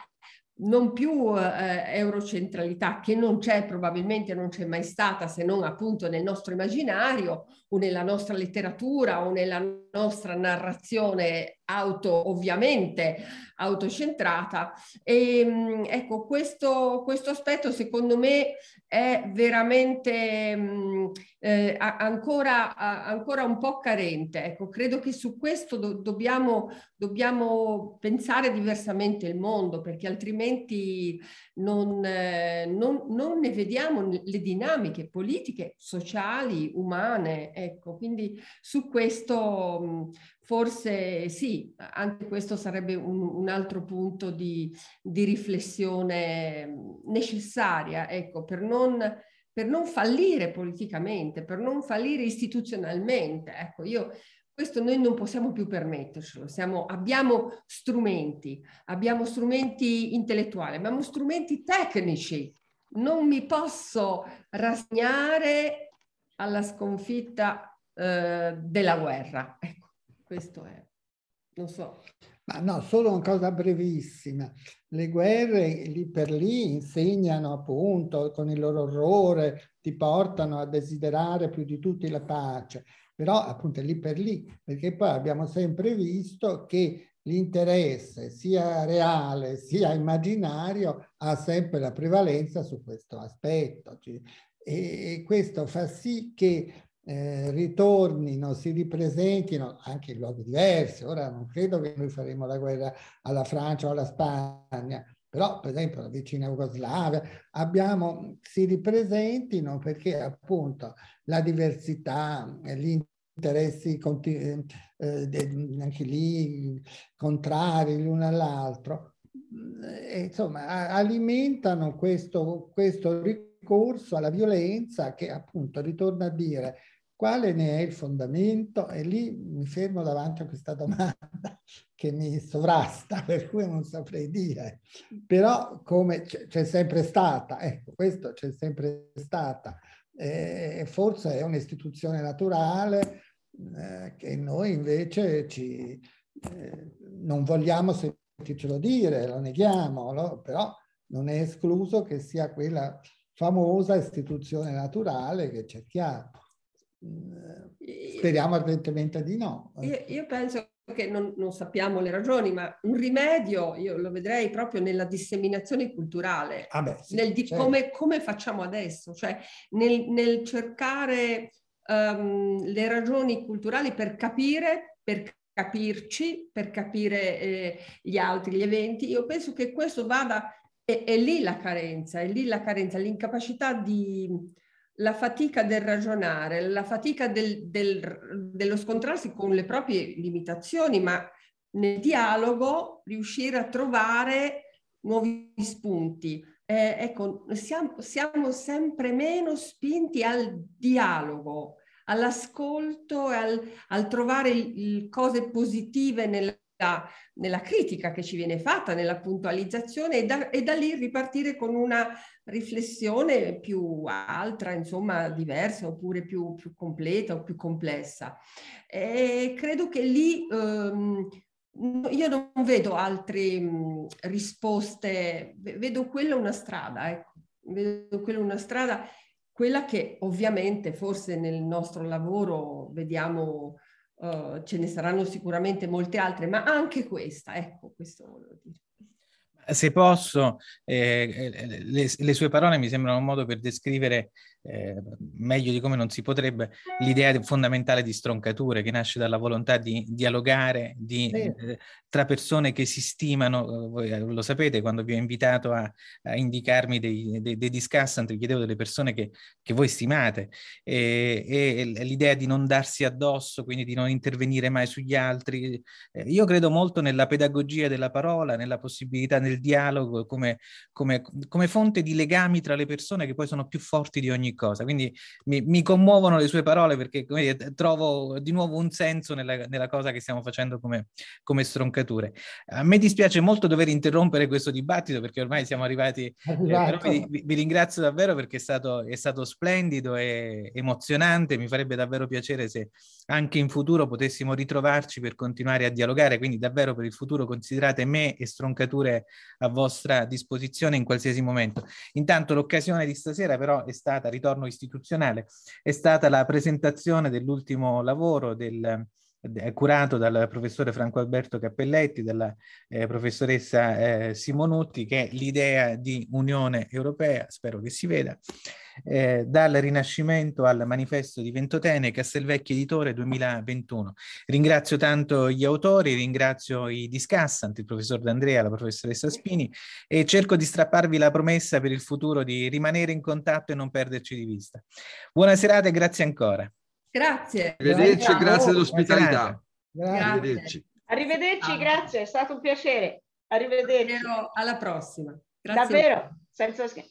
non più eh, eurocentralità che non c'è, probabilmente non c'è mai stata se non appunto nel nostro immaginario o nella nostra letteratura o nella nostra narrazione auto, ovviamente autocentrata. E ehm, ecco, questo, questo aspetto secondo me è veramente mh, eh, ancora, ancora, un po' carente. Ecco, credo che su questo do, dobbiamo, dobbiamo pensare diversamente il mondo, perché altrimenti non, eh, non, non, ne vediamo le dinamiche politiche, sociali, umane. Ecco, quindi su questo forse sì, anche questo sarebbe un, un altro punto di, di, riflessione necessaria, ecco, per non, per non fallire politicamente, per non fallire istituzionalmente. Ecco, io questo noi non possiamo più permettercelo. Siamo, abbiamo strumenti, abbiamo strumenti intellettuali, abbiamo strumenti tecnici. Non mi posso rassegnare alla sconfitta eh, della guerra. Questo è, non so. Ma no, solo una cosa brevissima. Le guerre lì per lì insegnano appunto con il loro orrore, ti portano a desiderare più di tutti la pace, però appunto è lì per lì, perché poi abbiamo sempre visto che l'interesse sia reale sia immaginario ha sempre la prevalenza su questo aspetto. E questo fa sì che eh, ritornino, si ripresentino anche in luoghi diversi. Ora non credo che noi faremo la guerra alla Francia o alla Spagna, però per esempio la vicina Jugoslavia abbiamo, si ripresentino perché appunto la diversità, gli interessi eh, eh, anche lì contrari l'uno all'altro, eh, insomma alimentano questo, questo ricorso alla violenza che appunto ritorna a dire quale ne è il fondamento? E lì mi fermo davanti a questa domanda che mi sovrasta, per cui non saprei dire. Però come c'è sempre stata, ecco, questo c'è sempre stata. Eh, forse è un'istituzione naturale eh, che noi invece ci, eh, non vogliamo sentircelo dire, lo neghiamo, no? però non è escluso che sia quella famosa istituzione naturale che cerchiamo. Speriamo ardentemente di no. Io, io penso che non, non, sappiamo le ragioni, ma un rimedio io lo vedrei proprio nella disseminazione culturale, ah beh, sì, nel di, certo. come, come, facciamo adesso, cioè nel, nel cercare um, le ragioni culturali per capire, per capirci, per capire eh, gli altri, gli eventi. Io penso che questo vada, è, è lì la carenza, è lì la carenza, l'incapacità di la fatica del ragionare, la fatica del, del, dello scontrarsi con le proprie limitazioni, ma nel dialogo riuscire a trovare nuovi spunti. Eh, ecco, siamo, siamo sempre meno spinti al dialogo, all'ascolto e al, al trovare il, cose positive nella nella critica che ci viene fatta, nella puntualizzazione e da, e da, lì ripartire con una riflessione più altra, insomma diversa oppure più, più completa o più complessa. E credo che lì ehm, io non vedo altre mh, risposte, vedo quella una strada, ecco. vedo quella una strada, quella che ovviamente forse nel nostro lavoro vediamo Uh, ce ne saranno sicuramente molte altre, ma anche questa, ecco, questo volevo dire. Se posso, eh, eh le, le, sue parole mi sembrano un modo per descrivere eh, meglio di come non si potrebbe, l'idea fondamentale di stroncature che nasce dalla volontà di dialogare di, eh, tra persone che si stimano. Voi eh, lo sapete, quando vi ho invitato a, a indicarmi dei, dei, dei discussant, vi chiedevo delle persone che, che voi stimate e, e, l'idea di non darsi addosso, quindi di non intervenire mai sugli altri. Eh, io credo molto nella pedagogia della parola, nella possibilità del dialogo come, come, come fonte di legami tra le persone che poi sono più forti di ogni cosa. Quindi mi, mi commuovono le sue parole perché dire, trovo di nuovo un senso nella, nella cosa che stiamo facendo come, come, stroncature. A me dispiace molto dover interrompere questo dibattito perché ormai siamo arrivati, eh, però vi, vi, ringrazio davvero perché è stato, è stato splendido e emozionante. Mi farebbe davvero piacere se anche in futuro potessimo ritrovarci per continuare a dialogare. Quindi davvero per il futuro considerate me e stroncature a vostra disposizione in qualsiasi momento. Intanto l'occasione di stasera però è stata ritorno istituzionale, è stata la presentazione dell'ultimo lavoro del, curato dal professore Franco Alberto Cappelletti, dalla eh, professoressa eh, Simonutti, che è l'idea di Unione Europea, spero che si veda, eh, dal Rinascimento al Manifesto di Ventotene, Castelvecchio Editore 2021. Ringrazio tanto gli autori, ringrazio i discassanti, il professor D'Andrea, la professoressa Spini e cerco di strapparvi la promessa per il futuro di rimanere in contatto e non perderci di vista. Buona serata e grazie ancora. Grazie. Arrivederci, grazie dell'ospitalità. Grazie. Arrivederci. Arrivederci, grazie, è stato un piacere. Arrivederci. Alla prossima. Grazie. Davvero, senza scherzo.